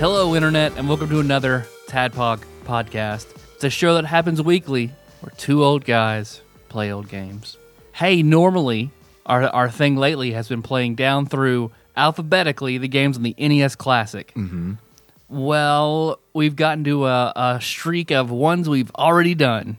Hello, Internet, and welcome to another Tadpog podcast. It's a show that happens weekly where two old guys play old games. Hey, normally, our, our thing lately has been playing down through alphabetically the games on the NES Classic. Mm-hmm. Well, we've gotten to a, a streak of ones we've already done.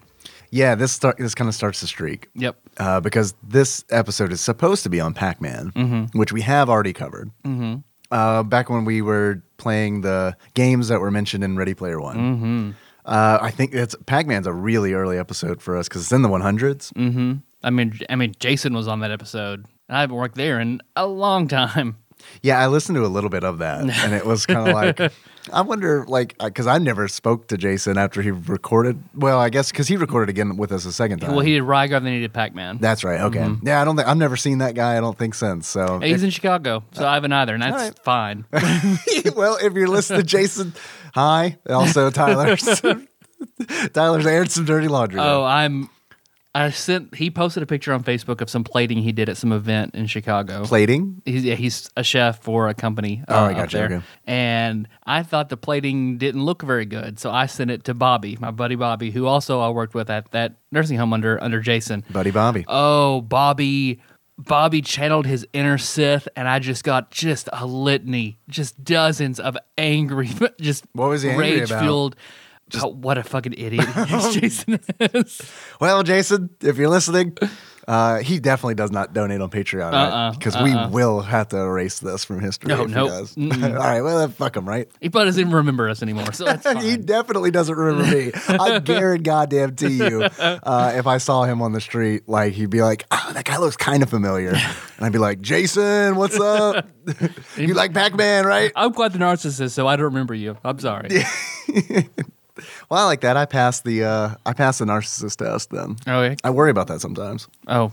Yeah, this start this kind of starts the streak. Yep. Uh, because this episode is supposed to be on Pac-Man, Mm-hmm. which we have already covered. Mm-hmm. Uh, back when we were playing the games that were mentioned in Ready Player One. Mm-hmm. Uh, I think it's Pac-Man's a really early episode for us because it's in the 100s. Mm-hmm. I mean, I mean, Jason was on that episode. and I haven't worked there in a long time. Yeah, I listened to a little bit of that, and it was kind of like, I wonder, like, uh, because I never spoke to Jason after he recorded. Well, I guess because he recorded again with us a second time. Well, he did Rygar, then he did Pac-Man. That's right. Okay. Mm-hmm. Yeah, I don't think I've never seen that guy. I don't think since. So Hey, He's in Chicago, so I haven't either, and that's Alright. fine. well, if you're listening, Jason, hi. Also, Tyler's. Tyler's aired some dirty laundry. Oh, I'm. I sent. He posted a picture on Facebook of some plating he did at some event in Chicago. plating. He's, yeah, he's a chef for a company. Oh, uh, I up gotcha, there. okay. And I thought the plating didn't look very good, so I sent it to Bobby, my buddy Bobby, who also I worked with at that nursing home under under Jason. Buddy Bobby. Oh, Bobby. Bobby channeled his inner Sith, and I just got just a litany, just dozens of angry, just What was he angry rage about? Fueled. Oh, what a fucking idiot Jason is. Well, Jason, if you're listening, uh, he definitely does not donate on Patreon Uh-uh, because we will have to erase this from history. No, he nope. All right, well, then fuck him, right? He probably doesn't even remember us anymore, so that's he definitely doesn't remember me. I guarantee goddamn to you, uh, if I saw him on the street, like he'd be like, "Oh, that guy looks kind of familiar," and I'd be like, "Jason, what's up? you like Pac-Man, right?" I'm quite the narcissist, so I don't remember you. I'm sorry. Well, I like that. I passed the uh, I passed the narcissist test. Then Oh, yeah. I worry about that sometimes. oh,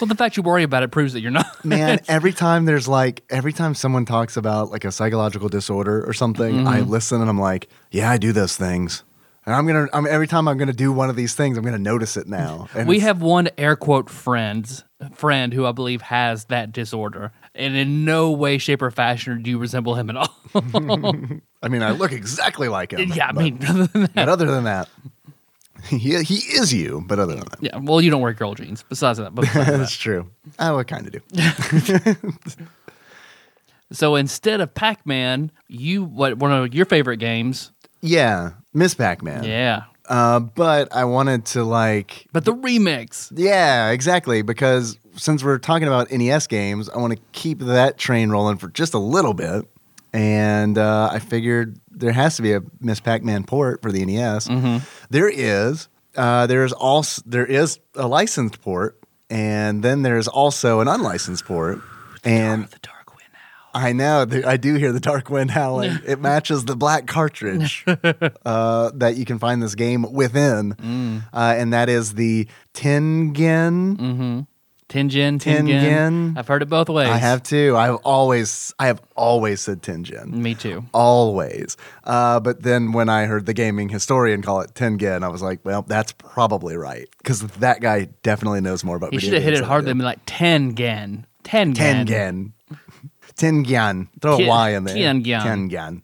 well, the fact you worry about it proves that you're not. Man, every time there's like every time someone talks about like a psychological disorder or something, I Mm-hmm. listen and I'm like, yeah, I do those things. And I'm gonna, I'm, every time I'm gonna do one of these things, I'm gonna notice it now. And we have one air quote friends friend who I believe has that disorder, and in no way, shape, or fashion do you resemble him at all. I mean, I look exactly like him. yeah, I but, mean, other than that- but other than that, he he is you. But other than that, yeah. Well, you don't wear girl jeans. Besides that, but besides that. that's true. I would kind of do. so instead of Pac Man, you what one of your favorite games? Yeah, Miss Pac-Man. Yeah, Uh, but I wanted to like but the remix. Yeah, exactly. Because since we're talking about NES games, I want to keep that train rolling for just a little bit. And uh, I figured there has to be a Miss Pac-Man port for the NES. There is. Uh, there's also there is a licensed port, and then there's also an unlicensed port. And The Dark Wind now. I know I do hear the dark wind howling. it matches the black cartridge uh, that you can find this game within, Mm. uh, and that is the Tengen. Mm-hmm. Tengen, Tengen. Tengen. I've heard it both ways. I have too. I've always, I have always said Tengen. Me too. Always. Uh, but then when I heard the gaming historian call it Tengen, I was like, well, that's probably right. Because that guy definitely knows more about You video should have hit it harder than be like Tengen. Tengen. Tengen. Tengen. Throw a Y in there. Tiangen. Tengen.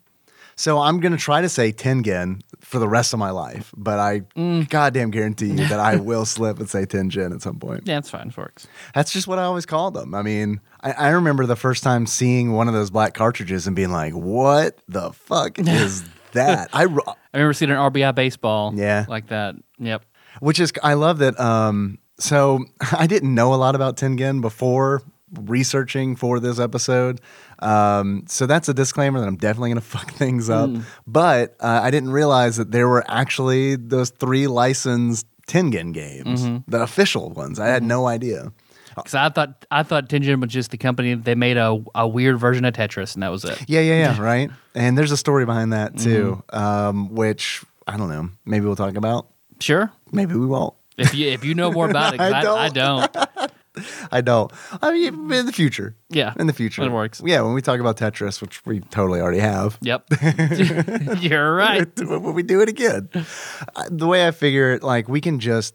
So I'm going to try to say Tengen for the rest of my life, but I Mm. goddamn guarantee you that I will slip and say Tengen at some point. Yeah, it's fine. It works. That's just what I always called them. I mean, I, I remember the first time seeing one of those black cartridges and being like, what the fuck is that? I, ro- I remember seeing an RBI baseball. Yeah. Like that. Yep. which is, I love that. Um, so I didn't know a lot about Tengen before researching for this episode. Um, so that's a disclaimer that I'm definitely going to fuck things up. But uh, I didn't realize that there were actually those three licensed Tengen games, the official ones. I had no idea. Because I thought I thought Tengen was just the company they made a, a weird version of Tetris and that was it. Yeah, yeah, yeah, right. And there's a story behind that too, Mm-hmm. um, which I don't know. Maybe we'll talk about. Sure. Maybe we won't. If you if you know more about it, I I, I don't. I don't. I mean, in the future. Yeah, In the future. it works. Yeah, when we talk about Tetris, which we totally already have. Yep. You're right. when we do it again. The way I figure it, like we can just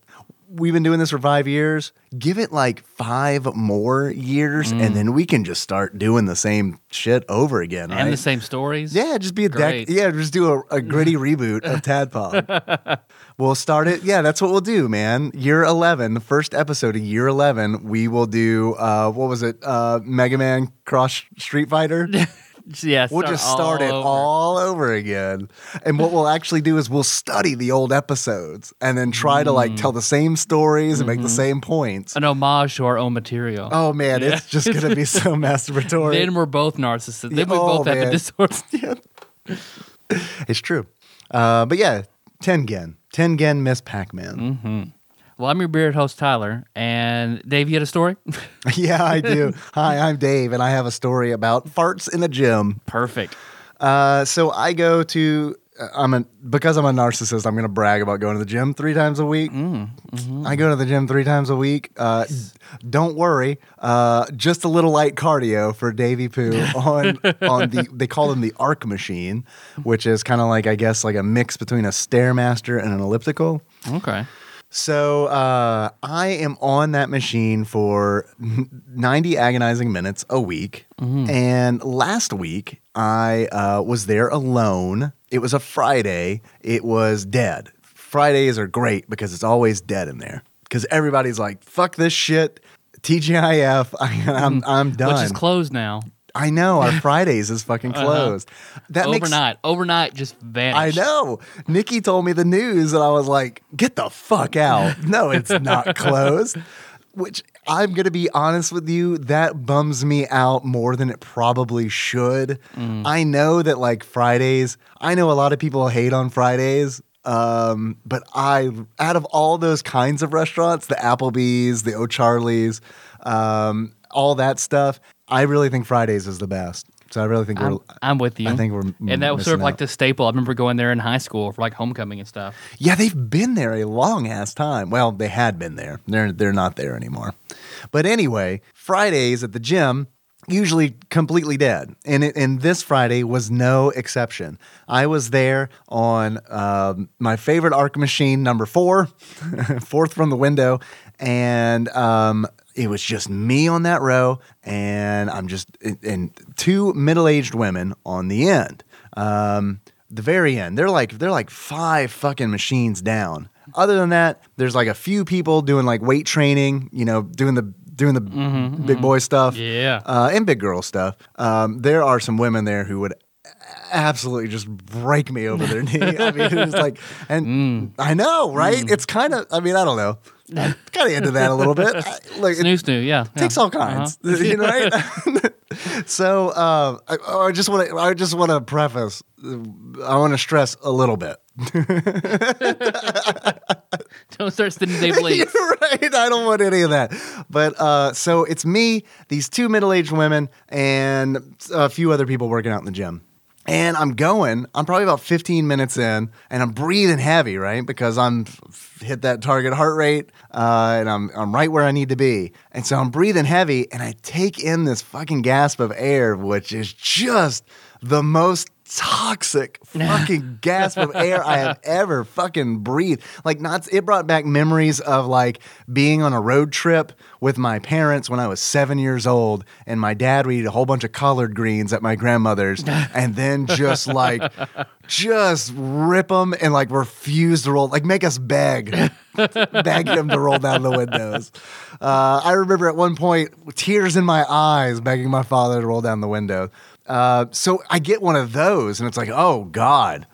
we've been doing this for five years. Give it like five more years, and then we can just start doing the same shit over again. And the same stories. Yeah, just be a deck. Great. Yeah, just do a, a gritty reboot of Tadpog. we'll start it. Yeah, that's what we'll do, man. Year 11, the first episode of year 11, we will do, uh, what was it? Uh, Mega Man Cross Street Fighter? Yeah. We'll just start it over. all over again. And what we'll actually do is we'll study the old episodes and then try to like tell the same stories and make the same points. An homage to our own material. Oh man, it's just gonna be so masturbatory. Then we're both narcissists. Then we Oh, both have man. a disorder. it's true. Uh, but yeah, Tengen. Tengen Miss Pac-Man. Mm-hmm. Well, I'm your beard host, Tyler. And Dave, you had a story? yeah, I do. Hi, I'm Dave, and I have a story about farts in the gym. Perfect. Uh, so I go to. uh, I'm a because I'm a narcissist. I'm going to brag about going to the gym three times a week. I go to the gym three times a week. Uh, don't worry, uh, just a little light cardio for Davy Poo on on the. They call them the Arc machine, which is kind of like I guess like a mix between a stairmaster and an elliptical. Okay. So uh, I am on that machine for 90 agonizing minutes a week. And last week, I uh, was there alone. It was a Friday. It was dead. Fridays are great because it's always dead in there. Because everybody's like, fuck this shit. TGIF. I, am I'm done. Which is closed now. I know. Our Fridays is fucking closed. That makes Overnight. Overnight just vanished. I know. Nikki told me the news, and I was like, get the fuck out. No, it's not closed. Which I'm going to be honest with you, that bums me out more than it probably should. I know that like Fridays, I know a lot of people hate on Fridays. Um, but I, out of all those kinds of restaurants, the Applebee's, the O'Charlie's, um, all that stuff, I really think Fridays is the best. So I really think I'm, we're. I'm with you. I think we're And that was sort of missing like the staple. I remember going there in high school for like homecoming and stuff. Yeah, they've been there a long ass time. Well, they had been there. They're they're not there anymore. But anyway, Fridays at the gym usually completely dead, and it, and this Friday was no exception. I was there on um, my favorite arc machine, number four, fourth from the window, and um, it was just me on that row, and I'm just and two middle aged women on the end. Um, the very end. They're like they're like five fucking machines down. Other than that, there's like a few people doing like weight training, you know, doing the doing the big boy stuff, Yeah. uh, and big girl stuff. Um, there are some women there who would absolutely just break me over their knee. I mean, it's like, and I know, right? It's kind of. I mean, I don't know. Kind of into that a little bit. I, like, Snoo snoo, yeah. yeah. takes all kinds, you know, right? so uh, I, I just want to, I just want to preface, uh, I want to stress a little bit. Don't start sending Dave links. You're right. I don't want any of that. But uh, so it's me, these two middle-aged women, and a few other people working out in the gym. And I'm going. I'm probably about 15 minutes in, and I'm breathing heavy, right? Because I'm hit that target heart rate, uh, and I'm I'm right where I need to be. And so I'm breathing heavy, and I take in this fucking gasp of air, which is just the most toxic fucking gasp of air I have ever fucking breathed. Like not it brought back memories of like being on a road trip with my parents when I was 7 years old and my dad would eat a whole bunch of collard greens at my grandmother's and then just like just rip them and like refuse to roll like make us beg beg them to roll down the windows. Uh, I remember at one point, tears in my eyes, begging my father to roll down the window. Uh, so I get one of those, and it's like, oh God,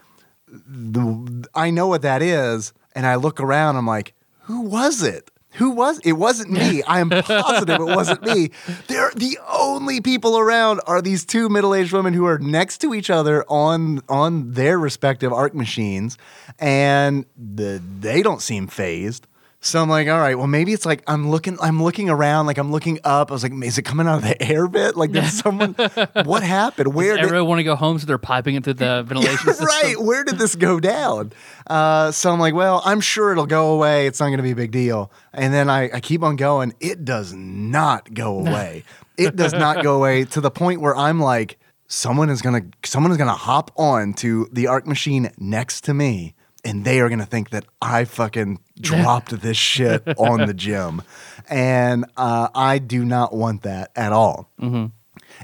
the, I know what that is. And I look around, I'm like, who was it? Who was it? Wasn't me. I am positive it wasn't me. They're the only people around are these two middle-aged women who are next to each other on on their respective arc machines, and the, they don't seem phased. So I'm like, all right, well, maybe it's like I'm looking, I'm looking around, like I'm looking up. I was like, is it coming out of the air vent? Like, did someone? what happened? Where? Did, Everyone want to go home, so they're piping it through the ventilation system. right. Where did this go down? Uh, so I'm like, well, I'm sure it'll go away. It's not going to be a big deal. And then I, I keep on going. It does not go away. it does not go away to the point where I'm like, someone is gonna, someone is gonna hop on to the arc machine next to me, and they are gonna think that I fucking dropped this shit on the gym, and uh, I do not want that at all.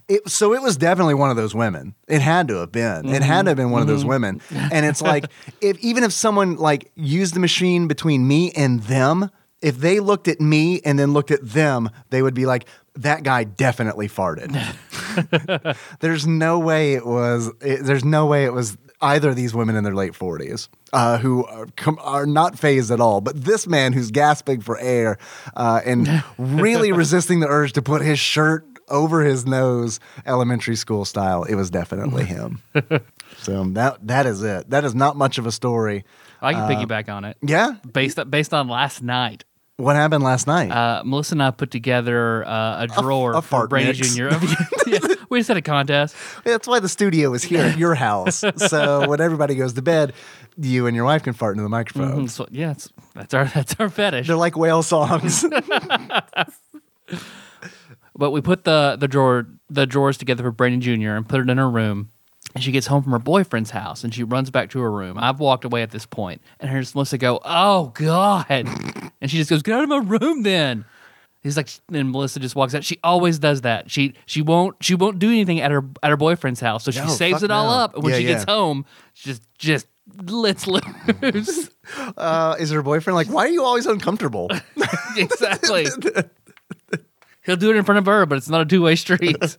It, so it was definitely one of those women. It had to have been. It had to have been one of those women. And it's like, if even if someone like used the machine between me and them, if they looked at me and then looked at them, they would be like, that guy definitely farted. there's no way it was. It, there's no way it was either of these women in their late 40s uh, who are, com- are not phased at all. But this man who's gasping for air uh, and really resisting the urge to put his shirt over his nose, elementary school style, it was definitely him. so that that is it. That is not much of a story. I can piggyback on it. Yeah. Based based on last night, What happened last night? uh, Melissa and I put together uh, a drawer a for fart Brady mix. Jr. yeah, we just had a contest. That's why the studio is here at your house. so when everybody goes to bed, you and your wife can fart into the microphone. Mm, So, yeah, it's, that's our that's our fetish. They're like whale songs. But we put the the drawer the drawers together for Brandon Jr. and put it in her room. And she gets home from her boyfriend's house and she runs back to her room. I've walked away at this point, and here's Melissa go, "Oh God!" and she just goes, "Get out of my room, then." He's like, and Melissa just walks out. She always does that. She she won't she won't do anything at her at her boyfriend's house. So she No, saves fuck it all no. up. And when Yeah, she gets yeah. home, she just just lets loose. uh, is her boyfriend like, why are you always uncomfortable? exactly. He'll do it in front of her, but it's not a two way street.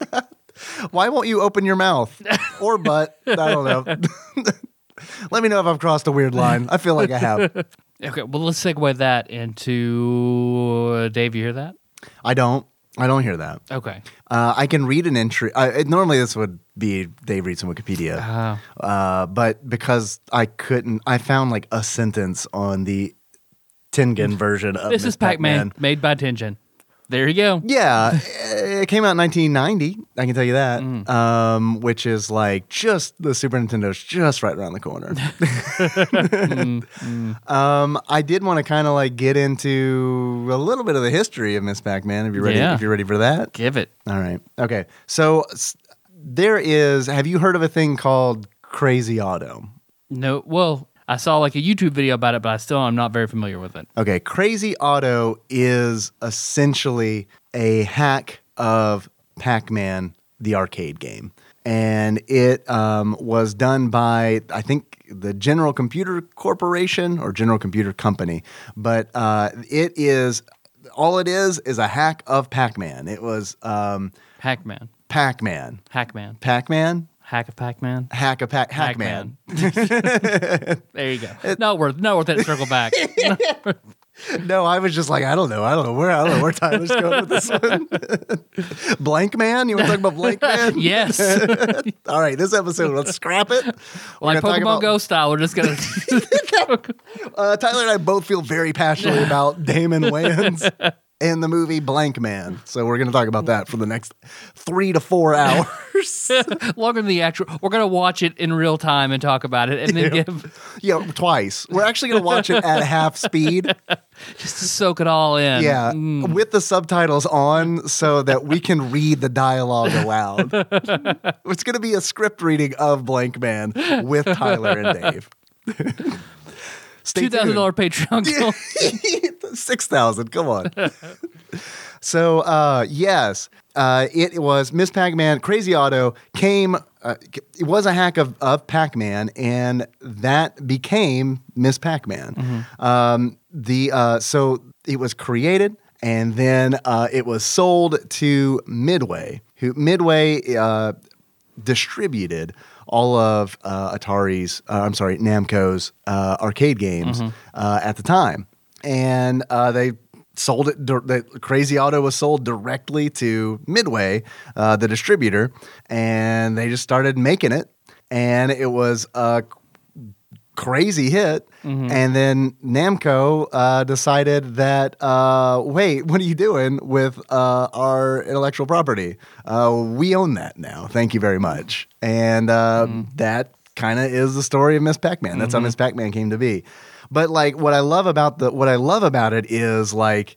why won't you open your mouth or butt? I don't know. Let me know if I've crossed a weird line. I feel like I have. Okay, well, let's segue that into uh, Dave. You hear that? I don't. I don't hear that. Okay. Uh, I can read an entry. It, normally, this would be Dave reads on Wikipedia, Uh, uh, but because I couldn't, I found like a sentence on the Tengen version of this Miss is Pac Man, made by Tengen. There you go. Yeah, it came out in 1990. I can tell you that. Mm. Um, which is like just the Super Nintendo's just right around the corner. Mm, Um, I did want to kind of like get into a little bit of the history of Miss Pac-Man. If you're ready, Yeah. if you're ready for that. Give it. All right. Okay. So there is. Have you heard of a thing called Crazy Otto? No, well, I saw like a YouTube video about it, but I still am not very familiar with it. Okay, Crazy Otto is essentially a hack of Pac Man, the arcade game. And it um, was done by, I think, the General Computer Corporation or General Computer Company. But uh, it is, all it is, is a hack of Pac Man. It was um, Hackman. Pac Man. Pac Man. Pac Man? Hack of Pac Man. Hack of Pac Hack Man. there you go. not worth not worth that circle back. No, I was just like, I don't know. I don't know where I don't know where Tyler's going with this one. Blankman? You want to talk about Blankman? yes. All right, this episode, let's scrap it. We're like gonna talk Pokemon about- Go style, we're just gonna Uh, Tyler and I both feel very passionately about Damon Wayans and the movie Blankman. So we're going to talk about that for the next three to four hours. longer than the actual. We're gonna watch it in real time and talk about it, and then give yeah, twice. We're actually going to watch it at half speed. just to soak it all in. Yeah, Mm. with the subtitles on so that we can read the dialogue aloud. it's going to be a script reading of Blankman with Tyler and Dave. Stay Two thousand dollar Patreon. goal. Six thousand. Come on. so uh, yes, uh, it was Miss Pac-Man. Crazy Otto came. Uh, it was a hack of, of Pac-Man, and that became Miss Pac-Man. Um, the uh, so it was created, and then uh, it was sold to Midway. Who Midway uh, distributed all of uh, Atari's, uh, I'm sorry, Namco's uh, arcade games uh, at the time, and uh, they sold it. The Crazy Otto was sold directly to Midway, uh, the distributor, and they just started making it, and it was a crazy hit. Mm-hmm. And then Namco uh, decided that, uh, wait, what are you doing with uh, our intellectual property? Uh, we own that now. Thank you very much. And uh, Mm-hmm. that kind of is the story of Miss Pac-Man. That's how Miss Pac-Man came to be. But like, what I love about the what I love about it is like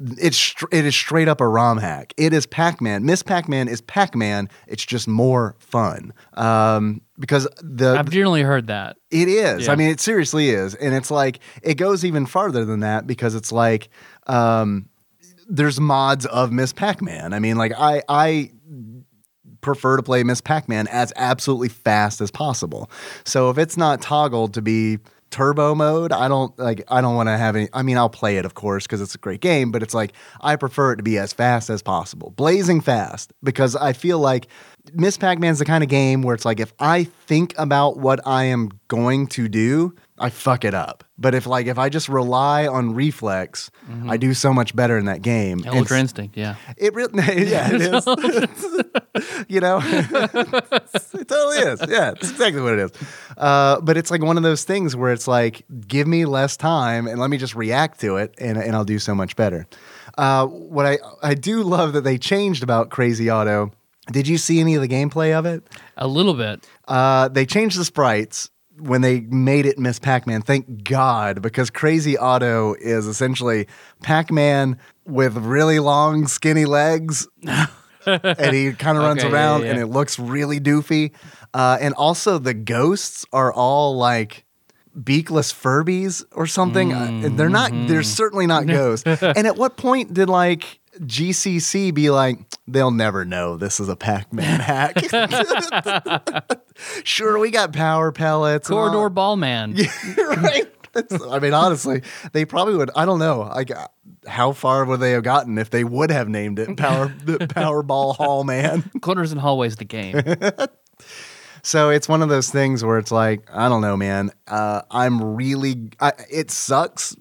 it's it is straight up a ROM hack. It is Pac-Man. Miss Pac-Man is Pac-Man. It's just more fun. Um, because the I've generally heard that. it is. Yeah. I mean, it seriously is, and it's like it goes even farther than that because it's like um, there's mods of Miss Pac-Man. I mean, like I I prefer to play Miss Pac-Man as absolutely fast as possible. So if it's not toggled to be turbo mode, I don't like I don't want to have any I mean, I'll play it of course because it's a great game, but it's like I prefer it to be as fast as possible. Blazing fast because I feel like Miss Pac-Man's the kind of game where it's like if I think about what I am going to do, I fuck it up. But if like if I just rely on reflex, I do so much better in that game. And Ultra Instinct, yeah. it really, yeah, it is. you know, it totally is. Yeah, it's exactly what it is. Uh, but it's like one of those things where it's like, give me less time and let me just react to it, and, and I'll do so much better. Uh, what I I do love that they changed about Crazy Otto. Did you see any of the gameplay of it? A little bit. Uh, they changed the sprites when they made it Miss Pac-Man. Thank God, because Crazy Otto is essentially Pac-Man with really long, skinny legs, and he kind of runs Okay, around, yeah, and it looks really doofy. Uh, and also, the ghosts are all like beakless Furbies or something. Uh, they're not. They're Mm-hmm. certainly not ghosts. and at what point did like? GCC be like, they'll never know this is a Pac-Man hack. sure, we got power pellets. Corridor Ball Man. right. That's- I mean, honestly, they probably would. I don't know. Like, uh, how far would they have gotten if they would have named it Power the Powerball Hall Man? Corners and hallways, the game. So it's one of those things where it's like, I don't know, man. Uh, I'm really. I, it sucks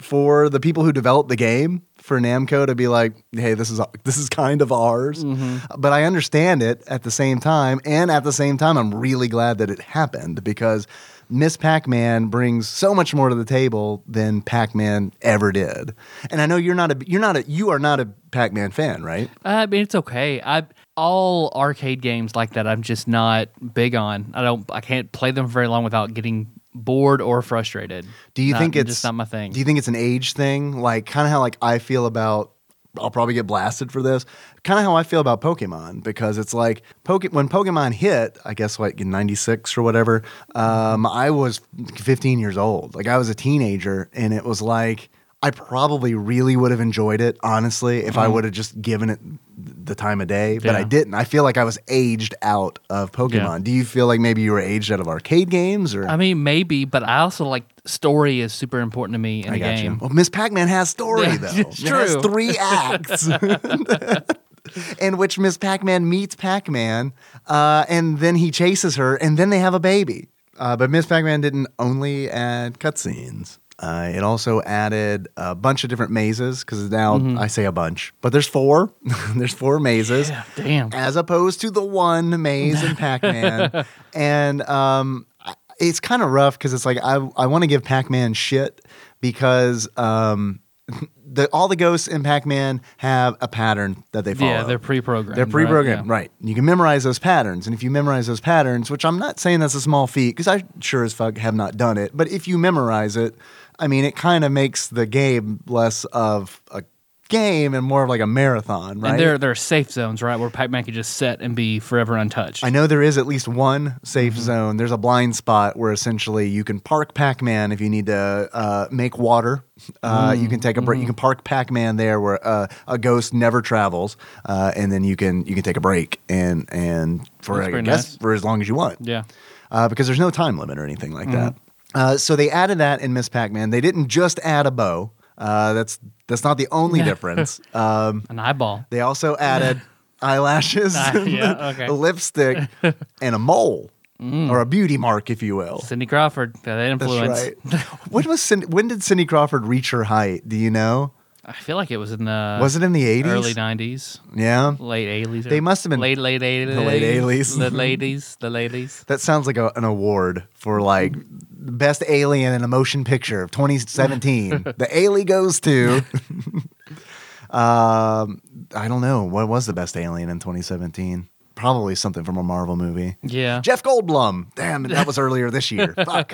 for the people who developed the game for Namco to be like, hey, this is this is kind of ours. Mm-hmm. But I understand it at the same time, and at the same time, I'm really glad that it happened because Miss Pac-Man brings so much more to the table than Pac-Man ever did. And I know you're not a you're not a you are not a Pac-Man fan, right? I mean, it's okay. I all arcade games like that. I'm just not big on. I don't. I can't play them very long without getting bored or frustrated. Do you Not- think it's just not my thing? Do you think it's an age thing? Like kind of how like I feel about I'll probably get blasted for this. Kind of how I feel about Pokemon because it's like Poke- when Pokemon hit, I guess like in 96 or whatever, um, I was 15 years old. Like I was a teenager and it was like I probably really would have enjoyed it, honestly, if I would have just given it the time of day, but I didn't. I feel like I was aged out of Pokemon. Do you feel like maybe you were aged out of arcade games or I mean, maybe, but I also like story is super important to me in I a got game. you. Well, Miss Pac-Man has story Yeah, though. it's It has true. three acts. In which Miss Pac-Man meets Pac-Man, uh, and then he chases her, and then they have a baby. Uh, but Miss Pac-Man didn't only add cutscenes. Uh, it also added a bunch of different mazes because now I say a bunch, but there's four. there's four mazes Yeah, damn. as opposed to the one maze in Pac-Man. and um, it's kind of rough because it's like I I want to give Pac-Man shit because um, the all the ghosts in Pac-Man have a pattern that they follow. Yeah, they're pre-programmed. They're pre-programmed, Yeah. right? You can memorize those patterns, and if you memorize those patterns, which I'm not saying that's a small feat, because I sure as fuck have not done it, but if you memorize it, I mean, it kind of makes the game less of a game and more of like a marathon, right? And there, there are safe zones, right, where Pac-Man can just set and be forever untouched. I know there is at least one safe zone. There's a blind spot where essentially you can park Pac-Man if you need to uh, make water. Uh, You can take a break. You can park Pac-Man there where uh, a ghost never travels, uh, and then you can you can take a break and and for I guess nice. for as long as you want. yeah. uh, because there's no time limit or anything like that. Uh, so they added that in Miss Pac-Man. They didn't just add a bow. Uh, that's that's not the only difference. Um, An eyeball. they also added eyelashes, Ah, yeah, okay. a lipstick, and a mole or a beauty mark, if you will. Cindy Crawford. That That's influence. right. when was Cindy, when did Cindy Crawford reach her height? Do you know? I feel like it was in the Was it in the eighties? early '90s, Yeah, late '80s. They must have been- late late '80s. The late 80s. The ladies. The ladies. that sounds like a, an award for like best alien in a motion picture of 2017. the alien goes to. um, I don't know what was the best alien in 2017. Probably something from a Marvel movie. Yeah. Jeff Goldblum. Damn, that was earlier this year. Fuck.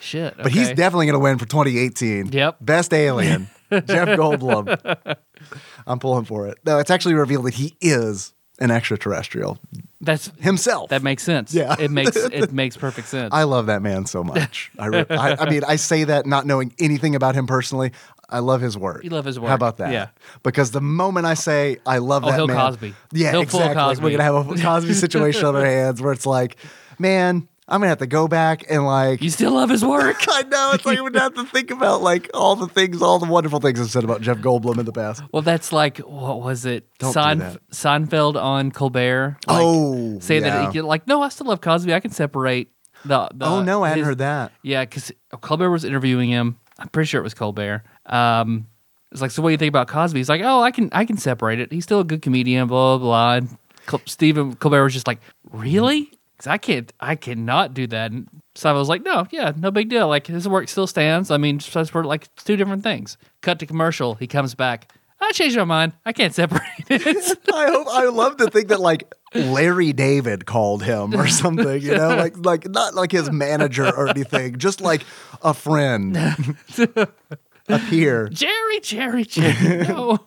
Shit. But he's definitely going to win for 2018. Yep. Best alien, Jeff Goldblum. I'm pulling for it. No, it's actually revealed that he is an extraterrestrial That's himself. that makes sense. Yeah. It makes it makes perfect sense. I love that man so much. I, re- I, I mean, I say that not knowing anything about him personally. I love his work. You love his work. How about that? Yeah. Because the moment I say I love Oh, that he'll man, Cosby. yeah, He'll exactly. Cosby. We're gonna have a Cosby situation on our hands where it's like, man, I'm gonna have to go back and like. you still love his work. I know it's like we'd have to think about like all the things, all the wonderful things I've said about Jeff Goldblum in the past. Well, that's like what was it? That. Seinfeld on Colbert. Like, Oh, say yeah. that he like, no, I still love Cosby. I can separate the. the oh no, I hadn't his- heard that. Yeah, because Colbert was interviewing him. I'm pretty sure it was Colbert. Um, it's like, so what do you think about Cosby? He's like, oh, I can, I can separate it. He's still a good comedian. Blah blah. blah. Stephen Colbert was just like, really? Because I can't, I cannot do that. And so I was like, no, yeah, no big deal. Like his work still stands. I mean, just for like two different things. Cut to commercial. He comes back. I changed my mind. I can't separate it. I hope I love to think that like Larry David called him or something, you know, like like not like his manager or anything, just like a friend. a peer. Jerry, Jerry, Jerry. No.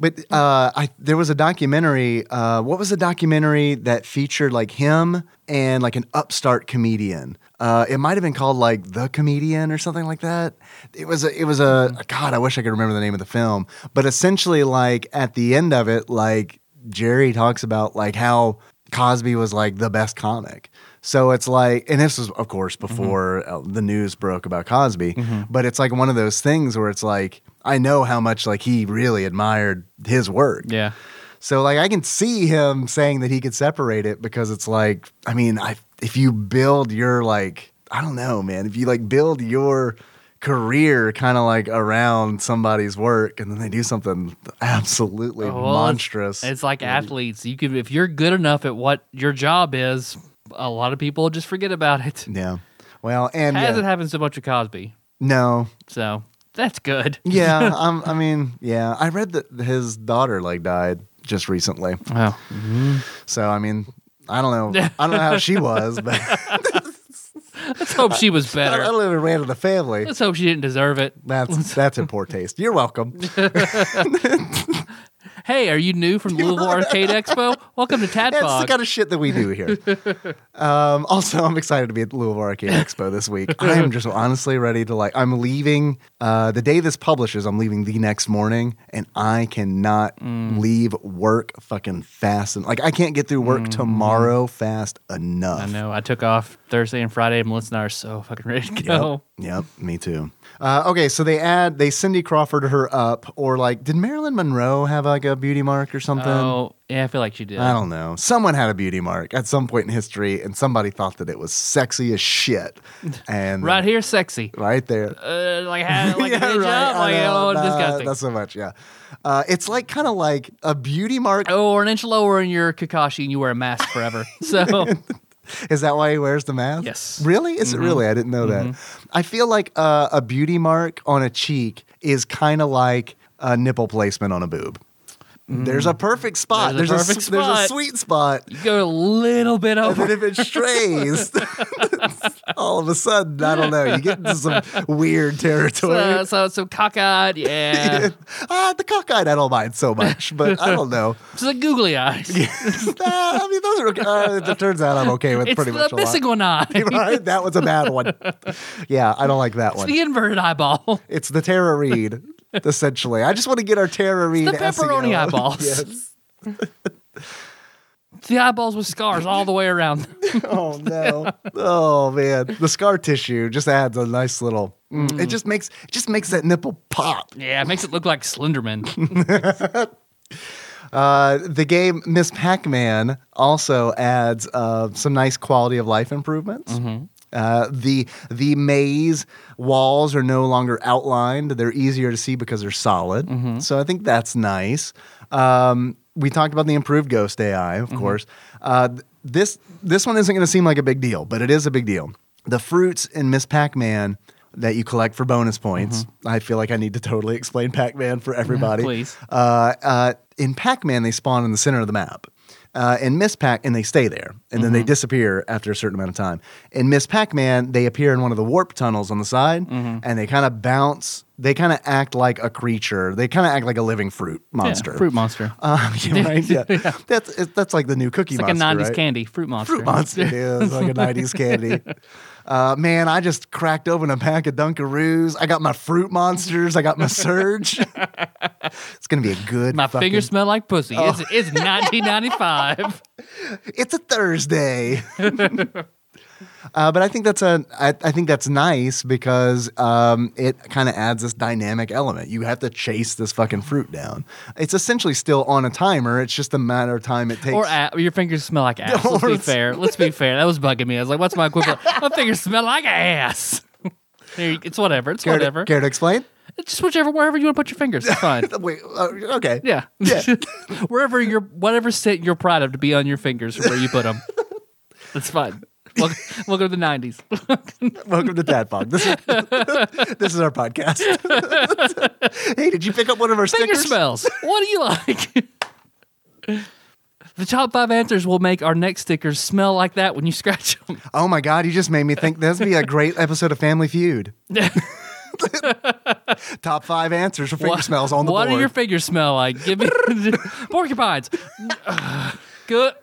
But uh, I there was a documentary. Uh, what was the documentary that featured like him and like an upstart comedian? Uh, it might have been called like The Comedian or something like that. It was a, it was a God. I wish I could remember the name of the film. But essentially, like at the end of it, like Jerry talks about like how Cosby was like the best comic. So it's like, and this was of course before uh, the news broke about Cosby. But it's like one of those things where it's like I know how much like he really admired his work. Yeah. So like I can see him saying that he could separate it because it's like I mean I if you build your like I don't know man if you like build your career kind of like around somebody's work and then they do something absolutely oh, Well, monstrous. It's like athletes. You could if you're good enough at what your job is, a lot of people just forget about it. yeah. Well, and Hasn't yeah, happened so much with Cosby, no, so that's good. yeah, um, I mean, yeah, I read that his daughter like died just recently. Wow. So I mean, I don't know, I don't know how she was, but Let's hope she was better. I don't, I don't even ran to the family. Let's hope she didn't deserve it. That's that's in poor taste. You're welcome. Hey, are you new from Louisville Arcade Expo? Welcome to That's the Tadpog. kind of shit that we do here. um, also, I'm excited to be at Louisville Arcade Expo this week. I am just honestly ready to like. I'm leaving uh, the day this publishes. I'm leaving the next morning, and I cannot leave work fucking fast. And like, I can't get through work tomorrow fast enough. I know. I took off Thursday and Friday. Melissa and I are so fucking ready to go. Yep, me too. Uh, okay, so they add they Cindy Crawford her up, or like, did Marilyn Monroe have like a beauty mark or something? Oh, yeah, I feel like she did. I don't know. Someone had a beauty mark at some point in history, and somebody thought that it was sexy as shit. And Right here, sexy. right there. Uh, like, like Yeah, right. job. Like, know. oh, Nah, disgusting. Not so much, yeah. Uh, it's like kind of like a beauty mark. Oh, or an inch lower in your Kakashi and you wear a mask forever. So, Is that why he wears the mask? Yes. Really? Is it really? I didn't know that. I feel like uh, a beauty mark on a cheek is kind of like a nipple placement on a boob. There's a perfect spot. There's a perfect s- there's a sweet spot. you go a little bit And over. then if it strays, all of a sudden, I don't know, you get into some weird territory. So, so, so cockeyed, yeah. ah, the cockeyed I don't mind so much, but I don't know. So the googly eyes. Nah, I mean, those are okay. Uh, it turns out I'm okay with It's pretty the much a missing lot. one eye. Right? That was a bad one. Yeah, I don't like that It's one. the inverted eyeball. It's the Tara Reid, essentially. I just want to get our Reed. the pepperoni SEO. eyeballs. Yes. The eyeballs with scars all the way around. Oh no. Oh man. The scar tissue just adds a nice little. mm, It just makes it just makes that nipple pop. yeah, it makes it look like Slenderman. Uh, the game Miss Pac-Man also adds uh, some nice quality of life improvements. Uh, the the maze walls are no longer outlined; they're easier to see because they're solid. So I think that's nice. Um, we talked about the improved Ghost AI, of course. Uh, this this one isn't going to seem like a big deal, but it is a big deal. the fruits in Miss Pac Man that you collect for bonus points. I feel like I need to totally explain Pac Man for everybody. Please. Uh, uh, in Pac Man, they spawn in the center of the map. Uh, in Miss Pac, and they stay there, and then they disappear after a certain amount of time. In Miss Pac Man, they appear in one of the warp tunnels on the side, and they kind of bounce. They kind of act like a creature. They kind of act like a living fruit monster. Yeah, fruit monster. Um, yeah, right? Yeah. That's it- that's like the new Cookie it's like Monster. a 90s right? candy. Fruit monster. Fruit Monster. It is like a 90s candy. Uh, man, I just cracked open a pack of Dunkaroos. I got my Fruit Monsters. I got my Surge. it's going to be a good My fucking- fingers smell like pussy. It's, it's 1995. It's a Thursday. Uh, but I think that's a I, I think that's nice because um, it kind of adds this dynamic element. You have to chase this fucking fruit down. It's essentially still on a timer. It's just a matter of time it takes. Or a- your fingers smell like ass. Let's be fair. Let's be fair. That was bugging me. I was like, what's my equivalent? my fingers smell like ass. It's whatever. It's care, whatever. To, care to explain? It's just whichever, wherever you want to put your fingers. It's fine. Wait, uh, okay. Yeah. Yeah. wherever you're, whatever state you're proud of to be on your fingers where you put them. That's fine. Welcome, welcome to the 90s. Welcome to Tadpog. This is this is our podcast. hey, did you pick up one of our Finger stickers? smells. What do you like? The top five answers will make our next stickers smell like that when you scratch them. Oh my god, you just made me think this would be a great episode of Family Feud. Top five answers for finger What- smells on the what board. What do your fingers smell like? Give me porcupines. Good.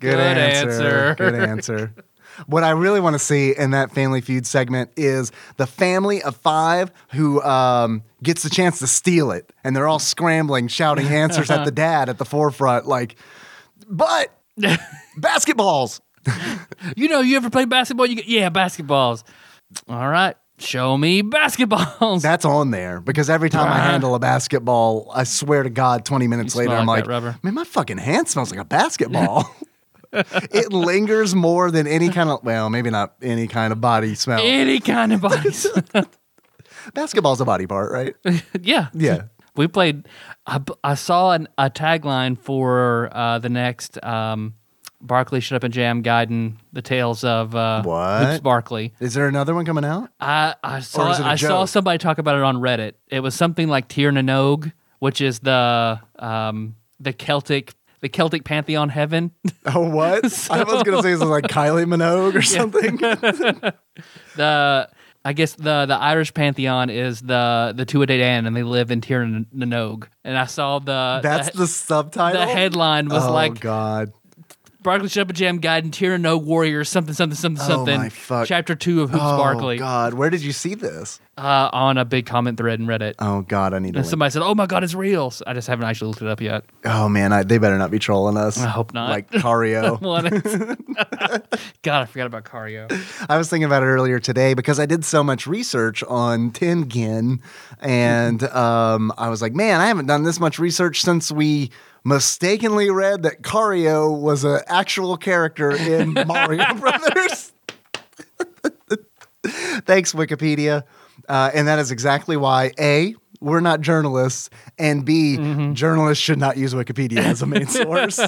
Good, Good answer. answer. Good answer. What I really want to see in that Family Feud segment is the family of five who um, gets the chance to steal it, and they're all scrambling, shouting answers at the dad at the forefront, like, "But basketballs." You know, you ever play basketball? You get, yeah, basketballs. All right, show me basketballs. That's on there because every time I handle a basketball, I swear to God, 20 minutes You later, smell I'm like like, that rubber. man, my fucking hand smells like a basketball. It lingers more than any kind of, well, maybe not any kind of body smell. Any kind of bodies. Basketball's a body part, right? yeah. Yeah. We played. I, I saw an, a tagline for uh, the next um, Barkley Shut Up and Jam Gaiden the Tales of uh, What? Hoops Barkley. Is there another one coming out? I, I saw is it a I saw somebody talk about it on Reddit. It was something like Tir Nanog, which is the um, the Celtic the Celtic pantheon heaven. Oh, what? I was going to say this like Kylie Minogue or something. the I guess the the Irish pantheon is the the Tuatha De Dan, and they live in Tir na Nanog. And I saw the That's the, the subtitle. the headline was oh, like God. Barkley Shut Jam Guide and Tir Nanog Warriors something something something Oh, something. my fuck. Chapter two of Hoops Oh, Barkley God. Where did you see this? uh, on a big comment thread in Reddit. Oh, God. I need to. And somebody said, "Oh my God, it's real." So I just haven't actually looked it up yet. Oh, man. I, they better not be trolling us. I hope not. Like Cario. God, I forgot about Cario. I was thinking about it earlier today because I did so much research on Tengen, and um, I was like, man, I haven't done this much research since we mistakenly read that Cario was an actual character in Mario Brothers. Thanks, Wikipedia. Uh, and that is exactly why A, we're not journalists, and B, journalists should not use Wikipedia as a main source.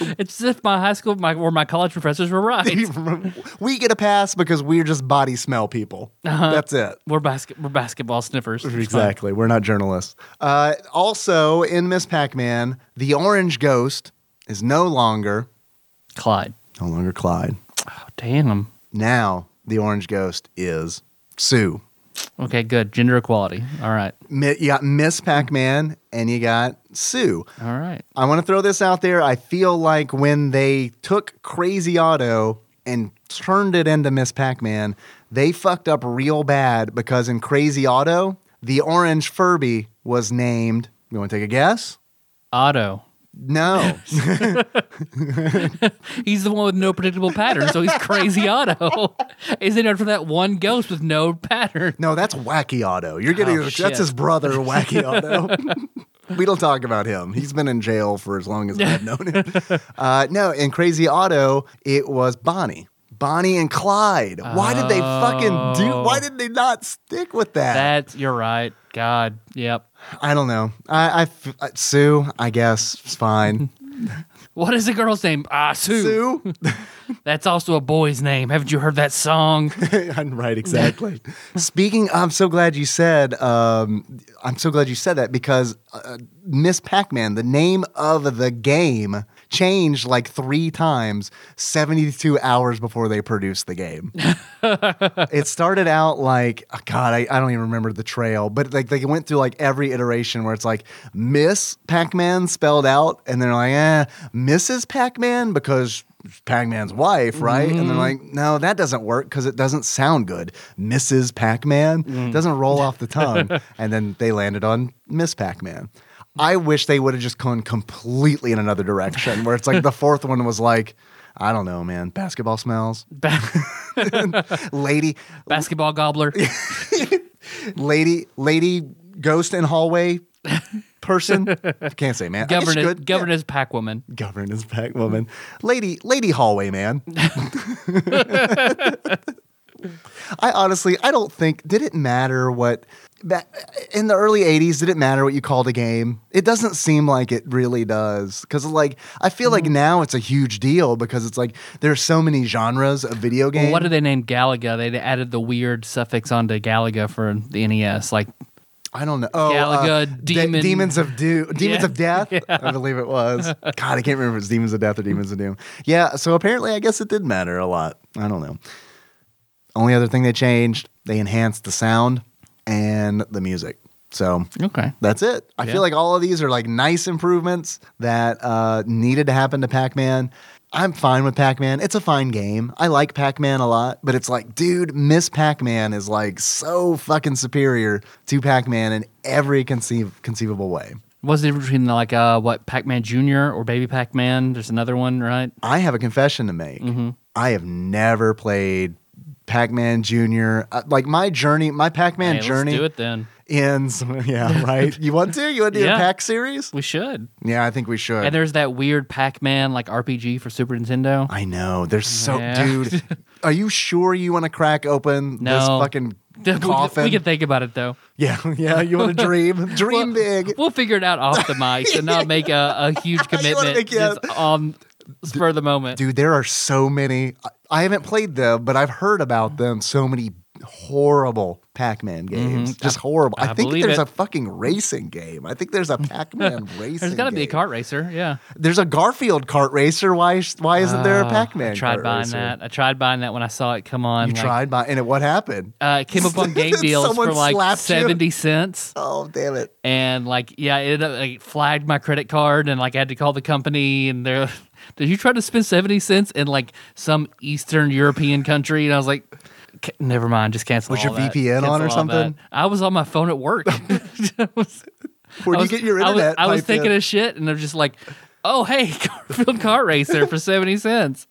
It's as if my high school my, or my college professors were right. we get a pass because we're just body smell people. That's it. we're basket we're basketball sniffers. It's. Exactly. We're not journalists. Uh, also, in Miss Pac Man, the orange ghost is no longer Clyde. no longer Clyde. Oh, damn. Now the orange ghost is Sue. Okay, good. Gender equality. All right. You got Miss Pac Man and you got Sue. All right. I want to throw this out there. I feel like when they took Crazy Otto and turned it into Miss Pac Man, they fucked up real bad because in Crazy Otto, the orange Furby was named. You want to take a guess? Otto. No. He's the one with no predictable pattern, so he's crazy Otto. Is it for that one ghost with no pattern? no, that's Wacky Auto. You're getting Oh, that's his brother, Wacky Auto. We don't talk about him. He's been in jail for as long as I've known him. Uh, no, in Crazy Otto, it was Bonnie. Bonnie and Clyde. Why did they fucking do? Oh. Why did they not stick with that? That's you're right. God. Yep. I don't know. I, I f- uh, Sue, I guess, it's fine. What is the girl's name? Ah, Sue. Sue. That's also a boy's name. Haven't you heard that song? right, exactly. Speaking, I'm so glad you said. Um, I'm so glad you said that because uh, Miss Pac-Man, the name of the game, changed like three times 72 hours before they produced the game. it started out like oh God, I, I don't even remember the trail, but like they went through like every iteration where it's like Miss Pac-Man spelled out, and they're like, eh, Mrs. Pac-Man because Pac-Man's wife, right? And they're mm-hmm. like, no, that doesn't work because it doesn't sound good. Mrs. Pac-Man mm. doesn't roll off the tongue. and then they landed on Miss Pac-Man. I wish they would have just gone completely in another direction, where it's like the fourth one was like, I don't know, man, basketball smells, Ba- lady, basketball gobbler. lady, lady, ghost in hallway person. Can't say, man. Governess, governess pack woman. Yeah. Governess pack woman, lady, lady hallway man. I honestly, I don't think did it matter what in the early '80s. Did it matter what you called a game? It doesn't seem like it really does. Because like I feel like now it's a huge deal because it's like there's so many genres of video games. Well, what did they name Galaga? They added the weird suffix onto Galaga for the NES. Like, I don't know. Oh, Galaga, uh, De- Demons of Doom, Demons Yeah. of Death. I believe it was. God, I can't remember if it's Demons of Death or Demons of Doom. Yeah, so apparently, I guess it did matter a lot. I don't know. Only other thing they changed, they enhanced the sound and the music. So okay. that's it. I Yeah. feel like all of these are like nice improvements that uh, needed to happen to Pac Man. I'm fine with Pac Man. It's a fine game. I like Pac Man a lot, but it's like, dude, Miss Pac Man is like so fucking superior to Pac Man in every conceive- conceivable way. What's the difference between like uh what Pac Man Junior or Baby Pac Man? There's another one, right? I have a confession to make. I have never played Pac Man Jr. Uh, like my journey, my Pac Man Hey, journey do it then. ends. Yeah, right. You want to? You want to do Yeah. a Pac series? We should. Yeah, I think we should. And there's that weird Pac Man like RPG for Super Nintendo. I know. There's so, Yeah. dude. Are you sure you want to crack open this fucking We- coffin? We can think about it though. yeah, yeah. You want to dream? Dream big. We'll figure it out off the mic and not make a, a huge commitment make- yeah. on spur of the moment. Dude, there are so many. I- haven't played them, but I've heard about them. So many horrible Pac-Man games. Just horrible. I, Mm-hmm. I think there's it. a fucking racing game. I think there's a Pac-Man racing. There's got to be a kart racer. Yeah. There's a Garfield kart racer. Why? Why isn't there a Uh, Pac-Man? I tried buying racer? that. I tried buying that when I saw it come on. You like, tried by, and it, what happened? Uh, it came up on game deals for like slapped you? 70 cents. Oh, damn it! And like, yeah, it uh, like, flagged my credit card and like I had to call the company and they're, did you try to spend 70 cents in like some Eastern European country? And I was like, never mind, just cancel Was your that. VPN on or something? that." I was on my phone at work. I was- Where I do you get your I was- internet? I was, piped in? thinking of shit and I'm just like, oh, hey, Garfield Kart Racer for 70 cents.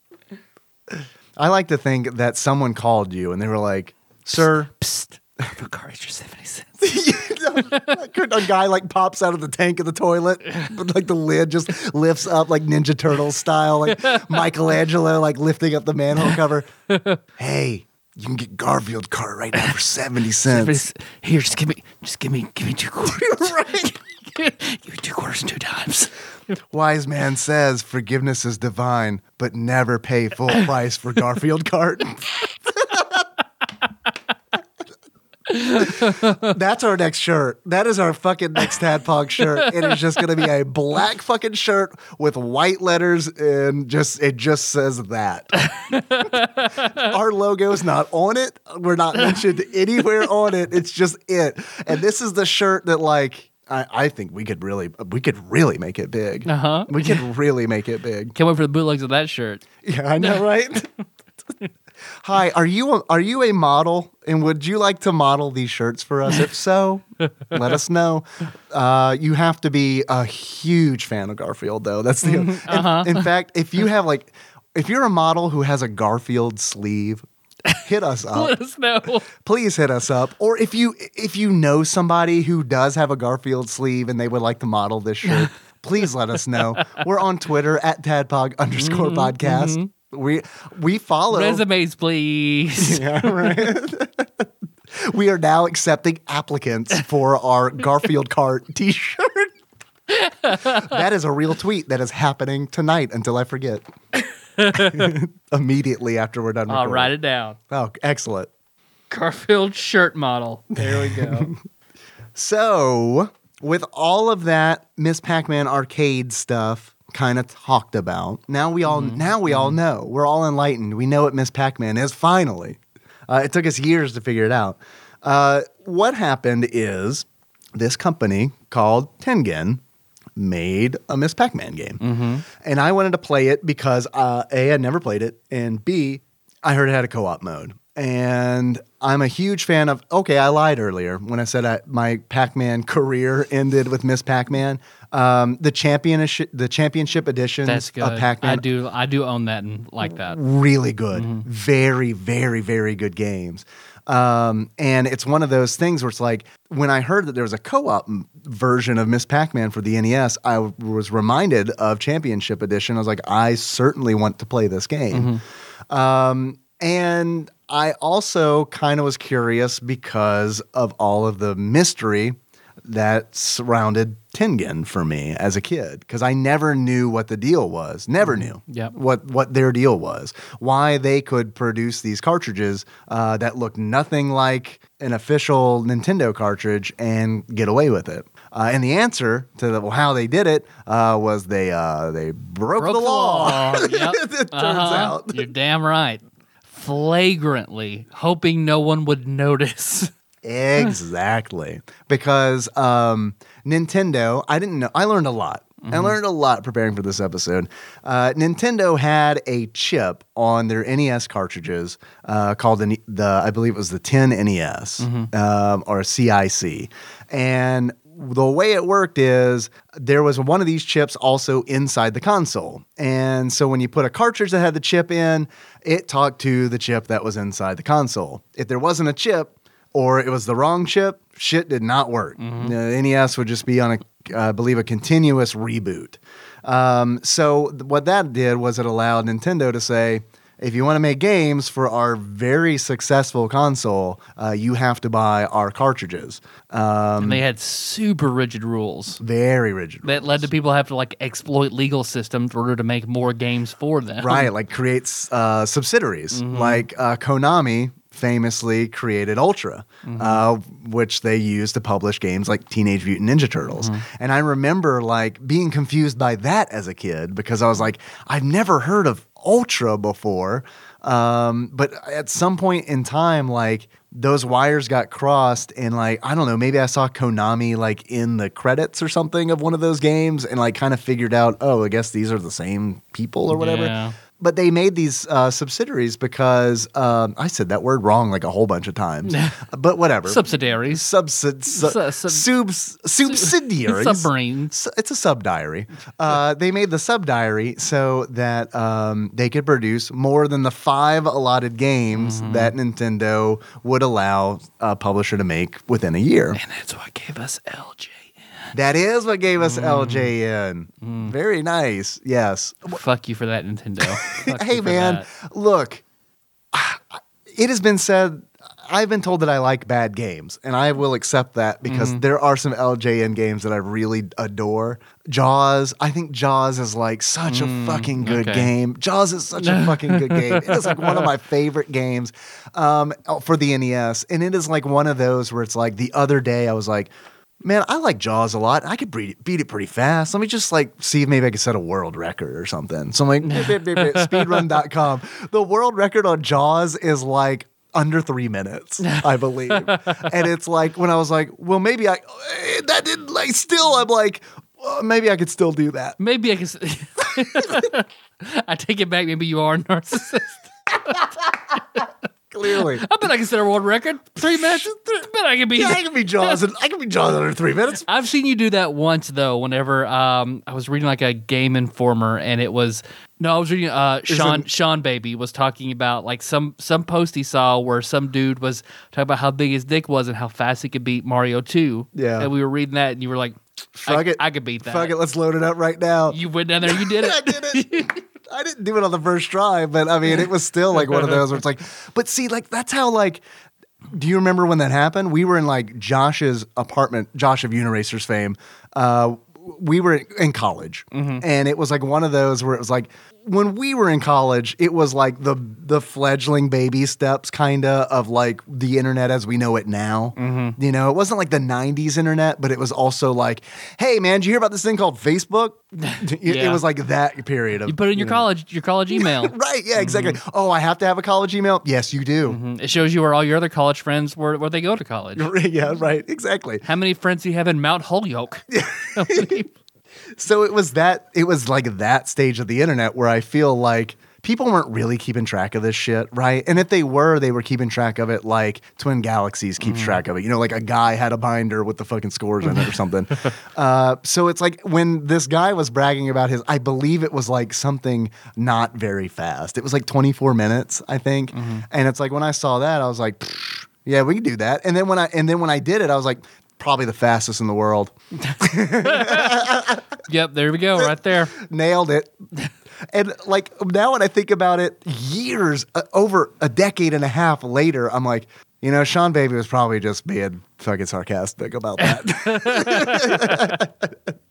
I like to think that someone called you and they were like, "Sir." Psst, Garfield Kart Racer 70 cents. a guy like pops out of the tank of the toilet, but like the lid just lifts up like Ninja Turtle style, like Michelangelo like lifting up the manhole cover. hey, you can get Garfield cart right now for seventy cents. Here, just give me, just give me, give me two quarters. right. give me two quarters two times. Wise man says forgiveness is divine, but never pay full price for Garfield cart. That's our next shirt. That is our fucking next Tadpog shirt. It is just going to be a black fucking shirt with white letters and just it just says that. our logo is not on it. We're not mentioned anywhere on it. It's just it. And this is the shirt that like I, I think we could really we could really make it big. Uh-huh. We could really make it big. Can't wait for the bootlegs of that shirt. Yeah, I know, right? Hi, are you a, are you a model, and would you like to model these shirts for us? If so, let us know. Uh, you have to be a huge fan of Garfield, though. That's the. in- Uh-huh. in, fact, if you have like, if you're a model who has a Garfield sleeve, hit us up. Let us know. Please hit us up, or if you if you know somebody who does have a Garfield sleeve and they would like to model this shirt, please let us know. We're on Twitter at tadpog underscore podcast. We we follow. Resumes, please. Yeah, right. we are now accepting applicants for our Garfield cart T-shirt. that is a real tweet that is happening tonight until I forget. Immediately after we're done. I'll recording. write it down. Oh, excellent. Garfield shirt model. There we go. So, with all of that Miss Pac-Man arcade stuff kind of talked about, now we all now we all know. We're all enlightened. We know what Miss Pac-Man is finally. Uh, it took us years to figure it out. Uh, what happened is this company called Tengen made a Miss Pac-Man game, and I wanted to play it because uh, a I'd never played it, and b I heard it had a co-op mode. And I'm a huge fan of. Okay, I lied earlier when I said I, my Pac-Man career ended with Miss Pac-Man. Um, the championship, the championship good. of Pac-Man I do. I do own that and like that. really good very very very good games um, and it's one of those things where it's like when i heard that there was a co-op m- version of miss pac-man for the nes i w- was reminded of championship edition i was like i certainly want to play this game um, and i also kind of was curious because of all of the mystery that surrounded Tengen for me as a kid because I never knew what the deal was. Never knew Yep. what what their deal was. Why they could produce these cartridges uh, that looked nothing like an official Nintendo cartridge and get away with it. Uh, and the answer to the, well, how they did it uh, was they uh, they broke, Broke the law. Yep. it turns Uh-huh. out. You're damn right. Flagrantly, hoping no one would notice. Exactly. because um, Nintendo, I didn't know, I learned a lot. I learned a lot preparing for this episode. Uh, Nintendo had a chip on their NES cartridges uh, called the, the, I believe it was the 10 NES um, or CIC. And the way it worked is there was one of these chips also inside the console. And so when you put a cartridge that had the chip in, it talked to the chip that was inside the console. If there wasn't a chip, or it was the wrong chip, shit did not work. The NES would just be on a, I believe, a continuous reboot. Um, so th- what that did was it allowed Nintendo to say, if you want to make games for our very successful console, uh, you have to buy our cartridges. Um, and they had super rigid rules very rigid. that led to people have to like exploit legal systems in order to make more games for them. right like creates uh, subsidiaries Mm-hmm. like uh, konami famously created ultra Mm-hmm. uh, which they used to publish games like teenage mutant ninja turtles Mm-hmm. and i remember like being confused by that as a kid because i was like i've never heard of ultra before um, but at some point in time like those wires got crossed and like i don't know maybe i saw konami like in the credits or something of one of those games and like kind of figured out oh i guess these are the same people or whatever Yeah. But they made these uh, subsidiaries because um, I said that word wrong like a whole bunch of times. but whatever. Subsidiaries. Subsid, su- Su- sub- subs- subsidiaries. Submarines. It's a sub diary. Uh, they made the sub diary so that um, they could produce more than the five allotted games Mm-hmm. that Nintendo would allow a publisher to make within a year. And that's what gave us LJ. That is what gave Mm. us LJN. Very nice. Yes. Fuck you for that, Nintendo. Hey man, that. look, it has been said. I've been told that I like bad games, and I will accept that because Mm-hmm. there are some LJN games that I really adore. Jaws, I think Jaws is like such a fucking good Mm, okay. game. Jaws is such a fucking good game. It is like one of my favorite games um, for the NES, and it is like one of those where it's like the other day I was like. Man, I like Jaws a lot. I could beat it, beat it pretty fast. Let me just like see if maybe I could set a world record or something. So I'm like, speedrun.com. The world record on Jaws is like under three minutes, I believe. and it's like when I was like, well, maybe I eh, that didn't like still. I'm like, well, maybe I could still do that. Maybe I can. I take it back. Maybe you are a narcissist. Clearly, I bet I can set a world record. Three minutes. I bet I can be. yeah, I can be Jaws. And I can be Jaws under three minutes. I've seen you do that once though. Whenever um, I was reading like a Game Informer, and it was no, I was reading uh, Sean it- Sean Baby was talking about like some some post he saw where some dude was talking about how big his dick was and how fast he could beat Mario Two. Yeah. and we were reading that, and you were like, Fuck I, it. I could beat that. Fuck it. Let's load it up right now. You went down there, you did it. I did it. I didn't do it on the first try, but I mean, it was still like one of those where it's like, but see, like that's how like. Do you remember when that happened? We were in like Josh's apartment, Josh of Uniracers fame. Uh, we were in college, Mm-hmm. and it was like one of those where it was like when we were in college, it was like the the fledgling baby steps kind of of like the internet as we know it now. Mm-hmm. You know, it wasn't like the '90s internet, but it was also like, hey man, did you hear about this thing called Facebook? it, it was like that period of You put it in your college your college email. Right, yeah, exactly. Oh, I have to have a college email? Yes, you do. Mhm. It shows you where all your other college friends where where they go to college. yeah, right, exactly. How many friends do you have in Mount Holyoke? So it was that it was like that stage of the internet where I feel like people weren't really keeping track of this shit, right? And if they were, they were keeping track of it like Twin Galaxies keeps track of it. You know, like a guy had a binder with the fucking scores in it or something. uh, so it's like when this guy was bragging about his, I believe it was like something not very fast. It was like 24 minutes, I think. And it's like when I saw that, I was like, yeah, we can do that. And then when I and then when I did it, I was like, probably the fastest in the world. yep, there we go, right there. nailed it. And like now, when I think about it, years uh, over a decade and a half later, I'm like, you know, Sean Baby was probably just being fucking sarcastic about that.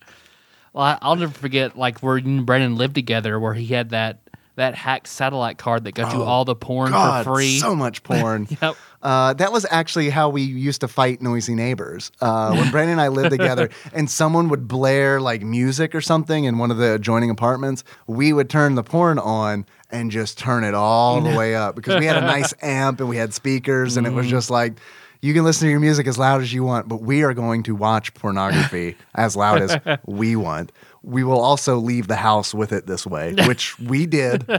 Well, I, I'll never forget like where you and Brennan lived together, where he had that that hacked satellite card that got you all the porn Oh, God, for free. so much porn. Yep. Uh, that was actually how we used to fight noisy neighbors. Uh, when Brandon and I lived together, and someone would blare like music or something in one of the adjoining apartments, we would turn the porn on and just turn it all the way up because we had a nice amp and we had speakers, and it was just like. You can listen to your music as loud as you want, but we are going to watch pornography as loud as we want. We will also leave the house with it this way, which we did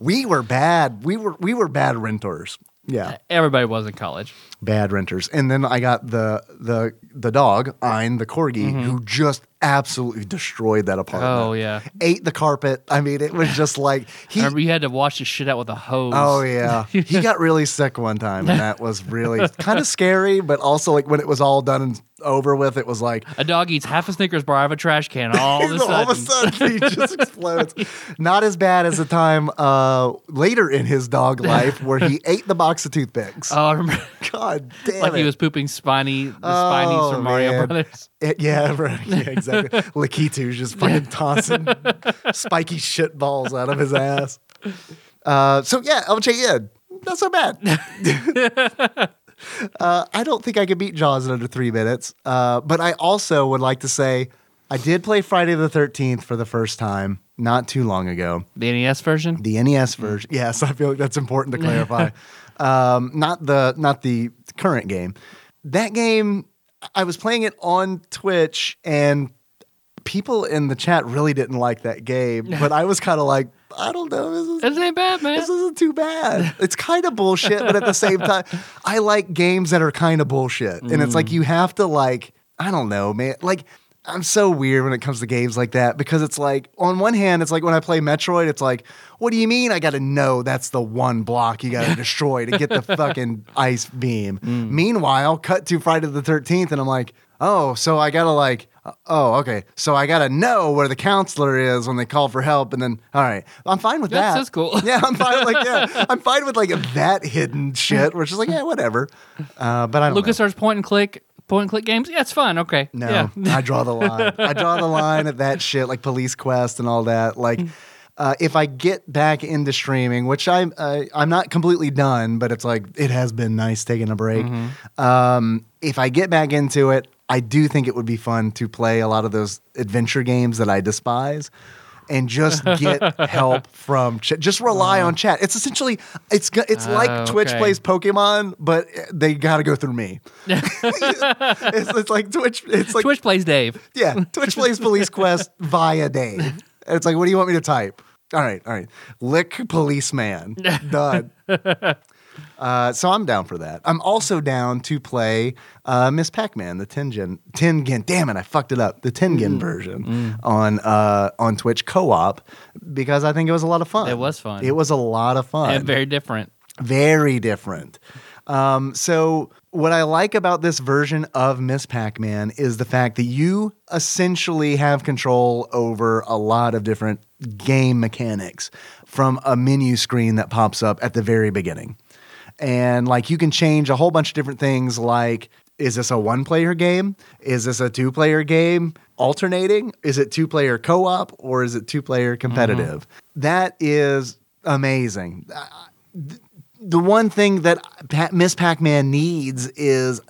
we were bad. We were we were bad renters. Yeah, Everybody was in college. Bad renters. And then I got the the the dog, Ein, the corgi, who just absolutely destroyed that apartment. Mm-hmm. Oh yeah. ate the carpet. I mean, it was just like he. You had to wash the shit out with a hose. Oh yeah, he got really sick one time, and that was really kind of scary. But also, like when it was all done and over with, it was like A dog eats half a Snickers bar out of a trash can all of a sudden. all of a sudden he just explodes. Not as bad as the time uh, later in his dog life where he ate the box of toothpicks. Oh, I remember God damn like it. he was pooping spiny the spinies Oh, from Mario man. Brothers. It- yeah, right. Yeah, exactly. Lakitu's just fucking tossing spiky shit balls out of his ass. Uh, so yeah, LJN, not so bad. uh, I don't think I could beat Jaws in under three minutes. Uh, but I also would like to say I did play Friday the Thirteenth for the first time not too long ago. The NES version. The NES version. Yes, I feel like that's important to clarify. Um, not the not the current game. That game, I was playing it on Twitch, and people in the chat really didn't like that game. But I was kind of like, I don't know, this is This ain't bad, man. this isn't too bad. It's kind of bullshit, but at the same time, I like games that are kind of bullshit. And it's like you have to like, I don't know, man. Like I'm so weird when it comes to games like that because it's like on one hand, it's like when I play Metroid, it's like, what do you mean I got to know that's the one block you got to destroy to get the fucking ice beam? Meanwhile, cut to Friday the 13th, and I'm like, oh, so I got to like, oh, okay. So I got to know where the counselor is when they call for help. And then, all right, I'm fine with that. that's cool. Yeah, I'm fine. Like, yeah, I'm fine with like that hidden shit, which is like, yeah, whatever. Uh, but I don't Lucas know. Arts point and click point and click games. Yeah, it's fun. Okay. No, Yeah. I draw the line. I draw the line at that shit, like Police Quest and all that. Like, uh, if I get back into streaming, which I'm, uh, I'm not completely done, but it's like it has been nice taking a break. Um, if I get back into it, I do think it would be fun to play a lot of those adventure games that I despise. And just get help from chat. Just rely on oh. chat. It's essentially it's it's like Oh, Twitch okay. plays Pokemon, but they got to go through me. it's, it's like Twitch. It's like Twitch plays Dave. yeah, Twitch plays Police Quest via Dave. And it's like, what do you want me to type? All right, all right. Lick policeman. Done. Uh, so I'm down for that. I'm also down to play uh, Miss Pac-Man, the Tengen, Tengen. Damn it, I fucked it up. The Tengen version on uh, on Twitch co-op because I think it was a lot of fun. It was fun. It was a lot of fun And very different. very different. Um, so what I like about this version of Miss Pac-Man is the fact that you essentially have control over a lot of different game mechanics from a menu screen that pops up at the very beginning. And like you can change a whole bunch of different things like is this a one player game? Is this a two player game alternating? Is it two player co op or is it two player mm-hmm. competitive? That is amazing. Th- The one thing that Miss Pac Man needs is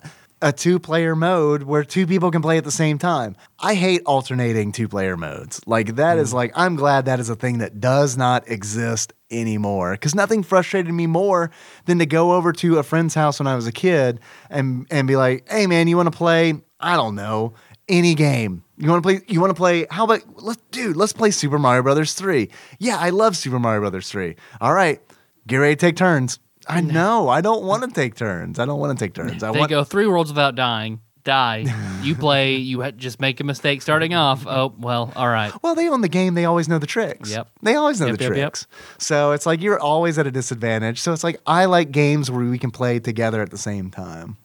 a two player mode where two people can play at the same time. I hate alternating two player modes. Like, that is mm. like, I'm glad that is a thing that does not exist anymore because nothing frustrated me more than to go over to a friend's house when I was a kid and, and be like, hey, man, you want to play? I don't know, any game. You want to play? You want to play? How about let's, dude? Let's play Super Mario Brothers three. Yeah, I love Super Mario Brothers three. All right, get ready to take turns. I know. I don't want to take turns. I don't want to take turns. I They want. go three worlds without dying. Die. You play. You just make a mistake starting off. Oh well. All right. Well, they own the game. They always know the tricks. Yep. They always know Yep, the yep, yep. tricks. So it's like you're always at a disadvantage. So it's like I like games where we can play together at the same time,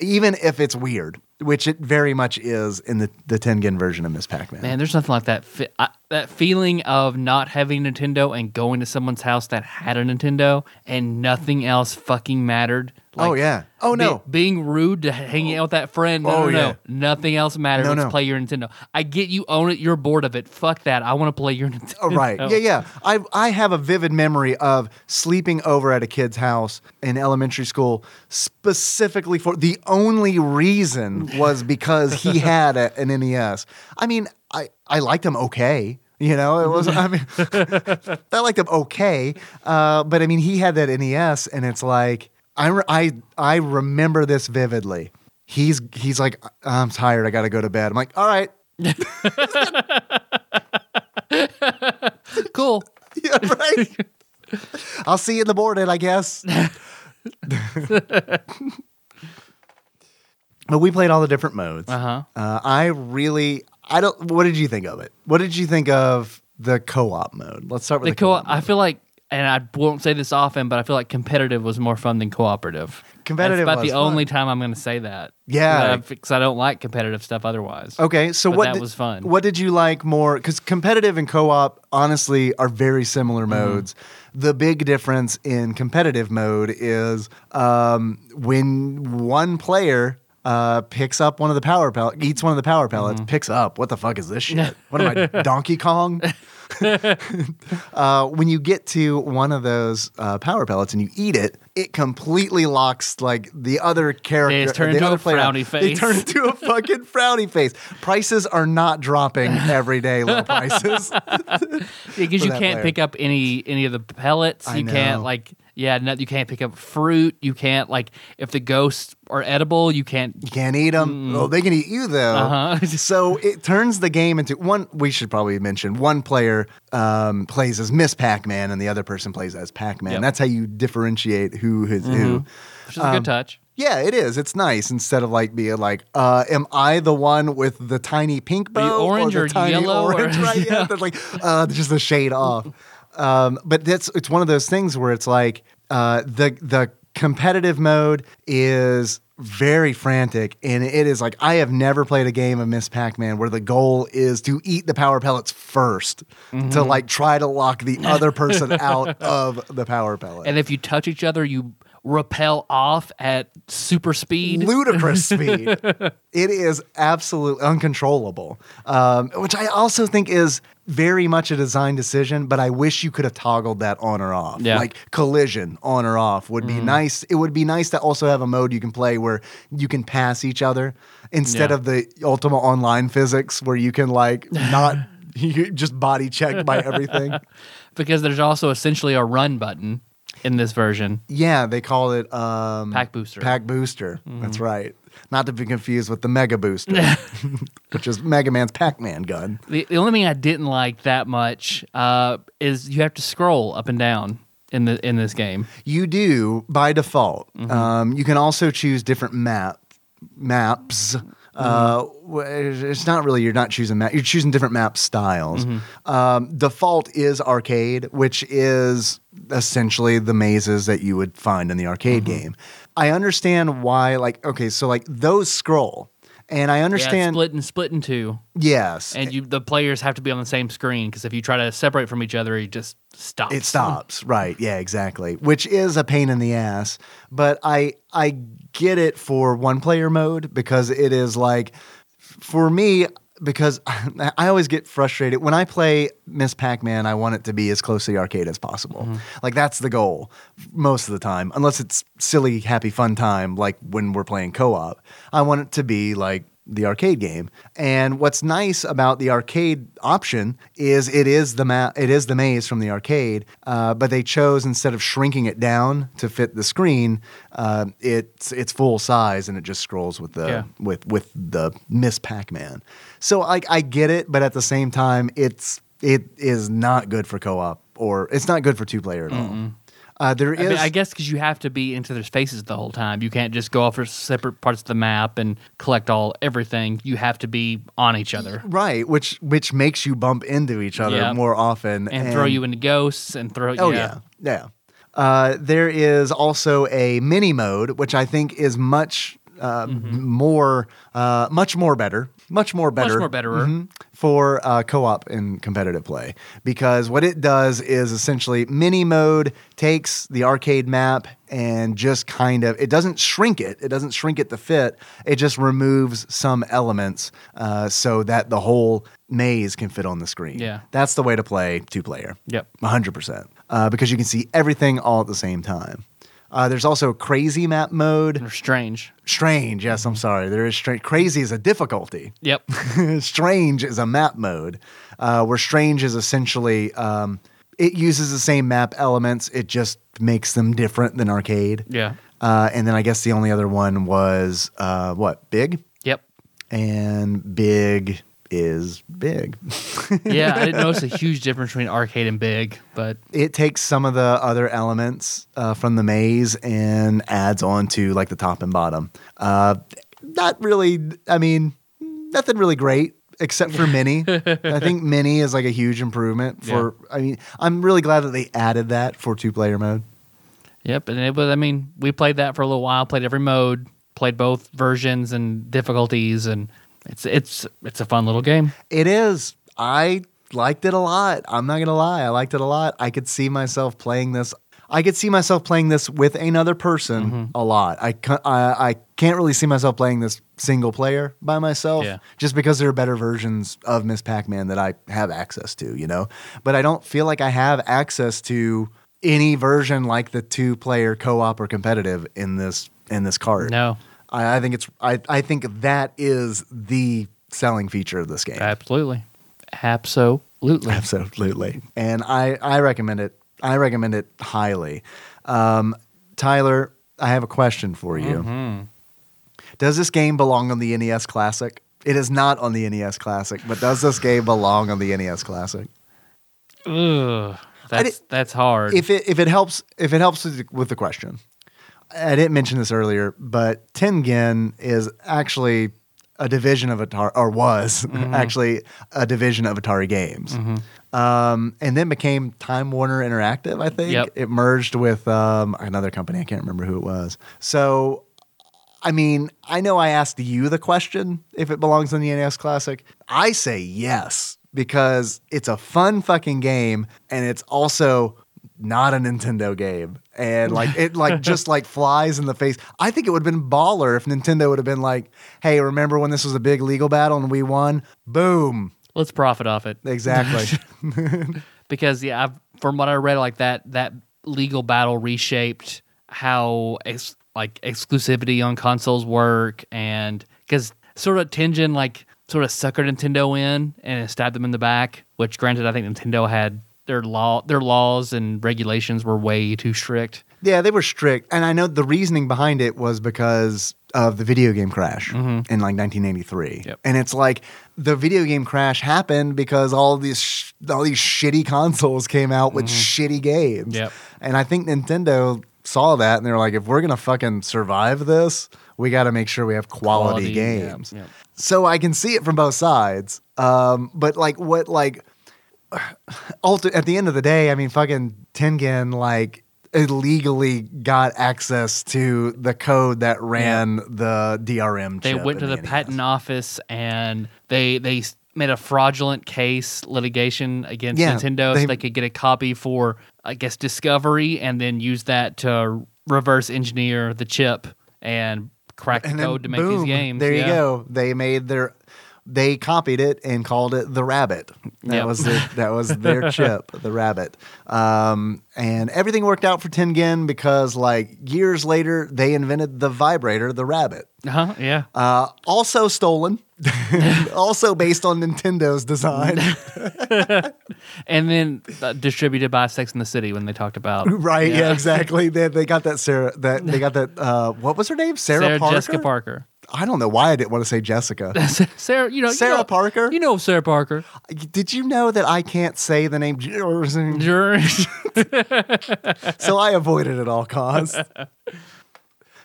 even if it's weird, which it very much is in the the Tengen version of Miss Pac-Man. Man, there's nothing like that. Fe- I, that feeling of not having Nintendo and going to someone's house that had a Nintendo and nothing else fucking mattered. Oh, yeah. Oh, be- no. being rude to hanging out with that friend. No, Oh, no, no. yeah. Nothing else matters. No, Let's no. play your Nintendo. I get you own it. You're bored of it. Fuck that. I want to play your Nintendo. Oh, right. Yeah, yeah. I I have a vivid memory of sleeping over at a kid's house in elementary school specifically for the only reason was because he had a, an NES. I mean, I I liked him okay. You know, it was. I mean, I liked him okay, uh, but I mean, he had that NES, and it's like I re- I I remember this vividly. He's he's like, I'm tired. I got to go to bed. I'm like, all right, Cool. Yeah, right. I'll see you in the morning, I guess. but we played all the different modes. Uh-huh. Uh, I really, I don't. What did you think of it? What did you think of the co-op mode? Let's start with The the, co co-op. I feel like, and I won't say this often, but I feel like competitive was more fun than cooperative. Competitive That's about was the only fun. time I'm going to say that. Yeah. Because I don't like competitive stuff otherwise. Okay, so But what that did- was fun. What did you like more? Because competitive and co-op honestly are very similar Mm-hmm. modes. The big difference in competitive mode is um, when one player uh, picks up one of the power pellets, eats one of the power pellets, Mm-hmm. picks up. What the fuck is this shit? what am I, Donkey Kong? uh, when you get to one of those uh, power pellets and you eat it, it completely locks like the other character. just turn the into a frowny They face. turn into a fucking frowny face. Prices are not dropping every day. Low prices. Because you can't player. pick up any any of the pellets. I you can't like yeah, no, you can't pick up fruit. You can't like if the ghosts are edible, you can't. You can't eat them. Oh, they can eat you though. Uh-huh. so it turns the game into one. We should probably mention one player um, plays as Miss Pac-Man and the other person plays as Pac-Man. Yep. That's how you differentiate who is who. Which is a good touch. Yeah, it is. It's nice instead of like being like, uh, am I the one with the tiny pink bow orange or, or the tiny yellow or- orange? right? Yeah, they're like uh, just a shade off. Um, but that's it's one of those things where it's like uh, the the competitive mode is very frantic and it is like I have never played a game of Miss Pac-Man where the goal is to eat the power pellets 1st Mm-hmm. to like try to lock the other person out of the power pellet. And if you touch each other, you repel off at super speed. ludicrous speed. It is absolutely uncontrollable, um, which I also think is very much a design decision. But I wish you could have toggled that on or off, Yeah. like collision on or off would be Mm. nice. It would be nice to also have a mode you can play where you can pass each other instead Yeah. of the Ultima Online physics where you can like not. You just body checked by everything. because there's also essentially a run button in this version. Yeah, they call it um, Pac booster. Pac booster. That's right. Not to be confused with the Mega Buster, which is Mega Man's Pac Man gun. The, the only thing I didn't like that much uh, is you have to scroll up and down in the in this game. You do by default. Mm-hmm. Um, you can also choose different map maps. Uh, Mm-hmm. wh- it's not really you're not choosing map. You're choosing different map styles. Mm-hmm. Um, default is arcade, which is essentially the mazes that you would find in the arcade Mm-hmm. game. I understand why. Like, okay, so like those scroll. And I Yeah, understand. split and split in two, yes. and you the players have to be on the same screen because if you try to separate from each other, it just stops. It stops. Right. Yeah, exactly. Which is a pain in the ass. But I I get it for one player mode because it is like for me because I always get frustrated when I play Miss Pac-Man. I want it to be as close to the arcade as possible. Like that's the goal most of the time, unless it's silly, happy, fun time like when we're playing co-op. I want it to be like the arcade game. And what's nice about the arcade option is it is the ma- it is the maze from the arcade, uh, but they chose instead of shrinking it down to fit the screen, uh, it's it's full size and it just scrolls with the Yeah. with with the Miss Pac-Man. So like I get it, but at the same time, it's it is not good for co-op or it's not good for two player at all. Uh, there I, mean, I guess because you have to be into their faces the whole time. You can't just go off for separate parts of the map and collect all everything. You have to be on each other right, which which makes you bump into each other Yep. more often and, throw you into ghosts and throw. You. Oh yeah, yeah. Uh, there is also a mini mode, which I think is much uh, more, uh, much more better, much more better, Mm-hmm. more betterer. Mhm. for uh, co-op and competitive play. Because what it does is essentially mini mode takes the arcade map and just kind of it doesn't shrink it. It doesn't shrink it to fit. It just removes some elements uh, so that the whole maze can fit on the screen. Yeah. that's the way to play two player. Yep. 100%. Uh, because you can see everything all at the same time. Uh, there's also crazy map mode. They're strange. Strange, yes, I'm sorry. There is strange. Crazy is a difficulty. Yep. strange is a map mode, uh, where strange is essentially um, it uses the same map elements. It just makes them different than arcade. yeah. Uh, and then I guess the only other one was uh, what big, Yep. and big is big. Yeah, I didn't notice a huge difference between arcade and big, but it takes some of the other elements uh, from the maze and adds on to like the top and bottom. Uh, not really, I mean, nothing really great except for Mini. I think Mini is like a huge improvement for, I mean, I'm really glad that they added that for two player mode. yep. And it was. I mean, we played that for a little while. Played every mode. Played both versions and difficulties, and it's it's it's a fun little game. It is. I liked it a lot. I'm not gonna lie. I liked it a lot. I could see myself playing this. I could see myself playing this with another person Mm-hmm. a lot. I, I I can't really see myself playing this single player by myself, Yeah. just because there are better versions of Miss Pac-Man that I have access to. You know, but I don't feel like I have access to any version like the two-player co-op or competitive in this in this card. No, I, I think it's. I I think that is the selling feature of this game. absolutely, absolutely. Absolutely. And I, I recommend it. I recommend it highly. Um, Tyler, I have a question for you. Mm-hmm. Does this game belong on the NES Classic? It is not on the NES Classic, but does this game belong on the NES Classic? Ugh, that's did- that's hard. If it if it helps if it helps with the, with the question, I didn't mention this earlier, but Tengen is actually a division of Atari, or was Mm-hmm. actually a division of Atari Games, um, and then became Time Warner Interactive. I think Yep. it merged with um, another company. I can't remember who it was. So. I mean, I know I asked you the question if it belongs in the NES Classic. I say yes because it's a fun fucking game and it's also not a Nintendo game. And like it like just like flies in the face. I think it would have been baller if Nintendo would have been like, "Hey, remember when this was a big legal battle and we won? Boom." Let's profit off it. Exactly. because yeah, I've, from what I read, like that that legal battle reshaped how ex, like exclusivity on consoles work, and because sort of Tengen like sort of suckered Nintendo in and stabbed them in the back. Which, granted, I think Nintendo had their law their laws and regulations were way too strict. Yeah, they were strict, and I know the reasoning behind it was because of the video game crash in like 1983. Mm-hmm. Yep. And it's like the video game crash happened because all these sh- all these shitty consoles came out with shitty games. Mm-hmm. Yep. And I think Nintendo saw that and they were like, if we're gonna fucking survive this, we got to make sure we have quality, Quality, yeah, games. yeah. So I can see it from both sides. Um, but like what like ulti- at the end of the day, I mean, fucking Tengen, like illegally got access to the code that ran the DRM. They went to in the patent office and they they made a fraudulent case litigation against Yeah, Nintendo they- so they could get a copy for I guess discovery and then use that to reverse engineer the chip and crack the code to make boom, these games. There you go. They made their. They copied it and called it the Rabbit. That Yep. was their, that was their chip, the Rabbit. Um, and everything worked out for Tengen because, like years later, they invented the vibrator, the Rabbit. Uh-huh, yeah. Uh, also stolen, also based on Nintendo's design. and then uh, distributed by Sex in the City when they talked about right? Yeah, exactly. They, they got that Sarah. That they got that. Uh, what was her name? Sarah, Sarah Parker. Jessica Parker. I don't know why I didn't want to say Jessica. Sarah, you know Sarah you know, Parker? You know Sarah Parker. Did you know that I can't say the name? Jersey? So I avoided it at all costs.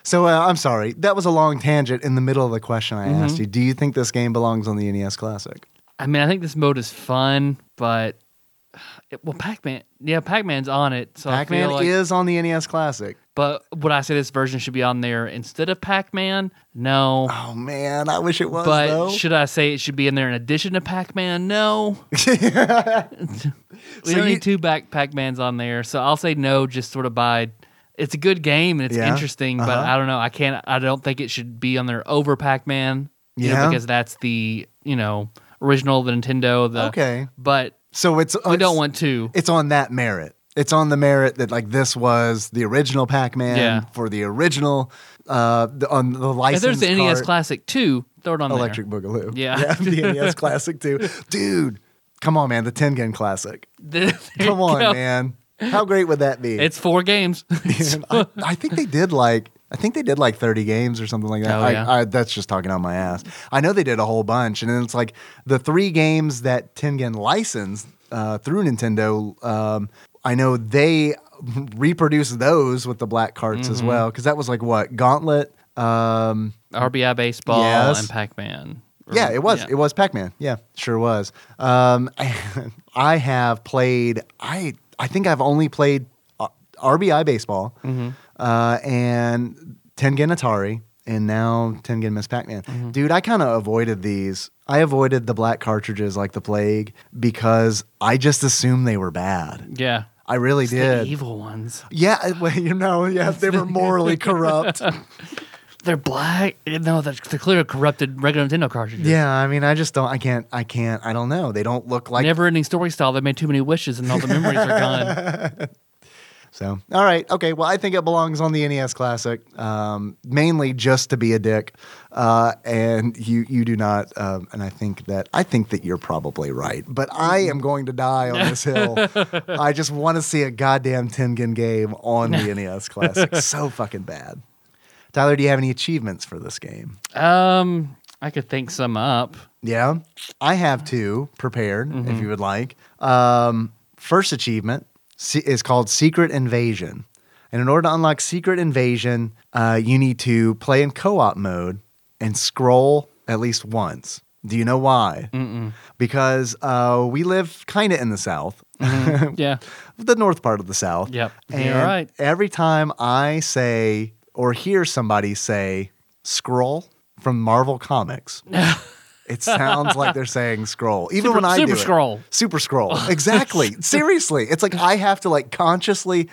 So uh, I'm sorry. That was a long tangent in the middle of the question I Mm-hmm. asked you. Do you think this game belongs on the NES Classic? I mean, I think this mode is fun, but it, well, Pac-Man, yeah, Pac-Man's on it, so Pac-Man feel like. is on the NES Classic. But would I say this version should be on there instead of Pac-Man? No. Oh man, I wish it was. but though. should I say it should be in there in addition to Pac-Man? No. we So don't you- need two back Pac-Mans on there, so I'll say no. Just sort of by. It's a good game and it's Yeah, interesting, but uh-huh. I don't know. I can't. I don't think it should be on there over Pac-Man. You know, Yeah? because that's the you know original the Nintendo. The Okay. but so it's we don't want to. It's on that merit. It's on the merit that like this was the original Pac-Man Yeah. for the original uh the, on the If license. there's the NES Classic too, throw it on Electric Boogaloo. Yeah. the NES Classic too. Dude, come on, man, the Tengen Classic. there. There Come on, go. man. How great would that be? It's four games. I, I think they did like I think they did like 30 games or something like that. Oh, yeah. I, I, that's just talking on my ass. I know they did a whole bunch, and then it's like the three games that Tengen licensed uh, through Nintendo. Um, I know they reproduced those with the black carts Mm-hmm. as well because that was like what Gauntlet. Um, RBI Baseball Yes. and Pac-Man. Yeah, it was. yeah. It was Pac-Man. Yeah, sure was. Um, I have played. I I think I've only played uh, RBI baseball Mm-hmm. uh, and Tengen Atari, and now Tengen Miss Pac-Man. Mm-hmm. Dude, I kind of avoided these. I avoided the black cartridges like the plague because I just assumed they were bad. Yeah. I really It's the did. evil ones. Yeah, well, you know, yeah, they were morally corrupt. They're black. No, they're, they're clearly corrupted regular Nintendo cartridges. Yeah, I mean, I just don't. I can't. I can't. I don't know. They don't look like Never ending story style. They made too many wishes and all the memories are gone. So, all right, okay. Well, I think it belongs on the NES Classic, um, mainly just to be a dick. Uh, and you, you do not. Um, and I think that I think that you're probably right. But I am going to die on this hill. I just want to see a goddamn Tengen game on the NES Classic. So fucking bad. Tyler, do you have any achievements for this game? Um, I could think some up. Yeah, I have two prepared if you would like. Um, first achievement is called Secret Invasion. And in order to unlock Secret Invasion, uh, you need to play in co op mode and scroll at least once. Do you know why? Because uh, we live kind of in the South, Yeah. the north part of the South. Yep. And You're right. every time I say or hear somebody say Skrull from Marvel Comics, it sounds like they're saying scroll. Even Super- when I Super do it. Scroll. Super scroll. Exactly. Seriously. It's like I have to like consciously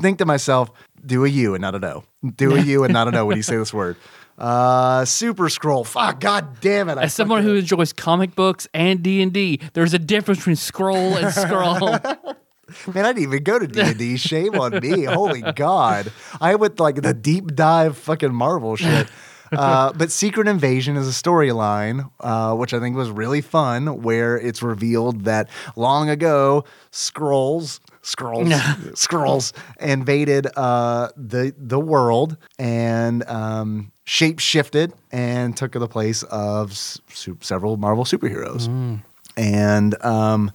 think to myself, do a U and not a O. Do a U and not an O when you say this word. Uh, super scroll. Fuck. God damn it. I As someone who enjoys comic books and D and D, there's a difference between Skrull and scroll. Man, I didn't even go to D and D. Shame on me. Holy God. I went like the deep dive fucking Marvel shit. Uh, but Secret Invasion is a storyline, uh, which I think was really fun, where it's revealed that long ago, Skrulls, Skrulls, Skrulls invaded uh, the the world and um, shape shifted and took the place of su- several Marvel superheroes. And um,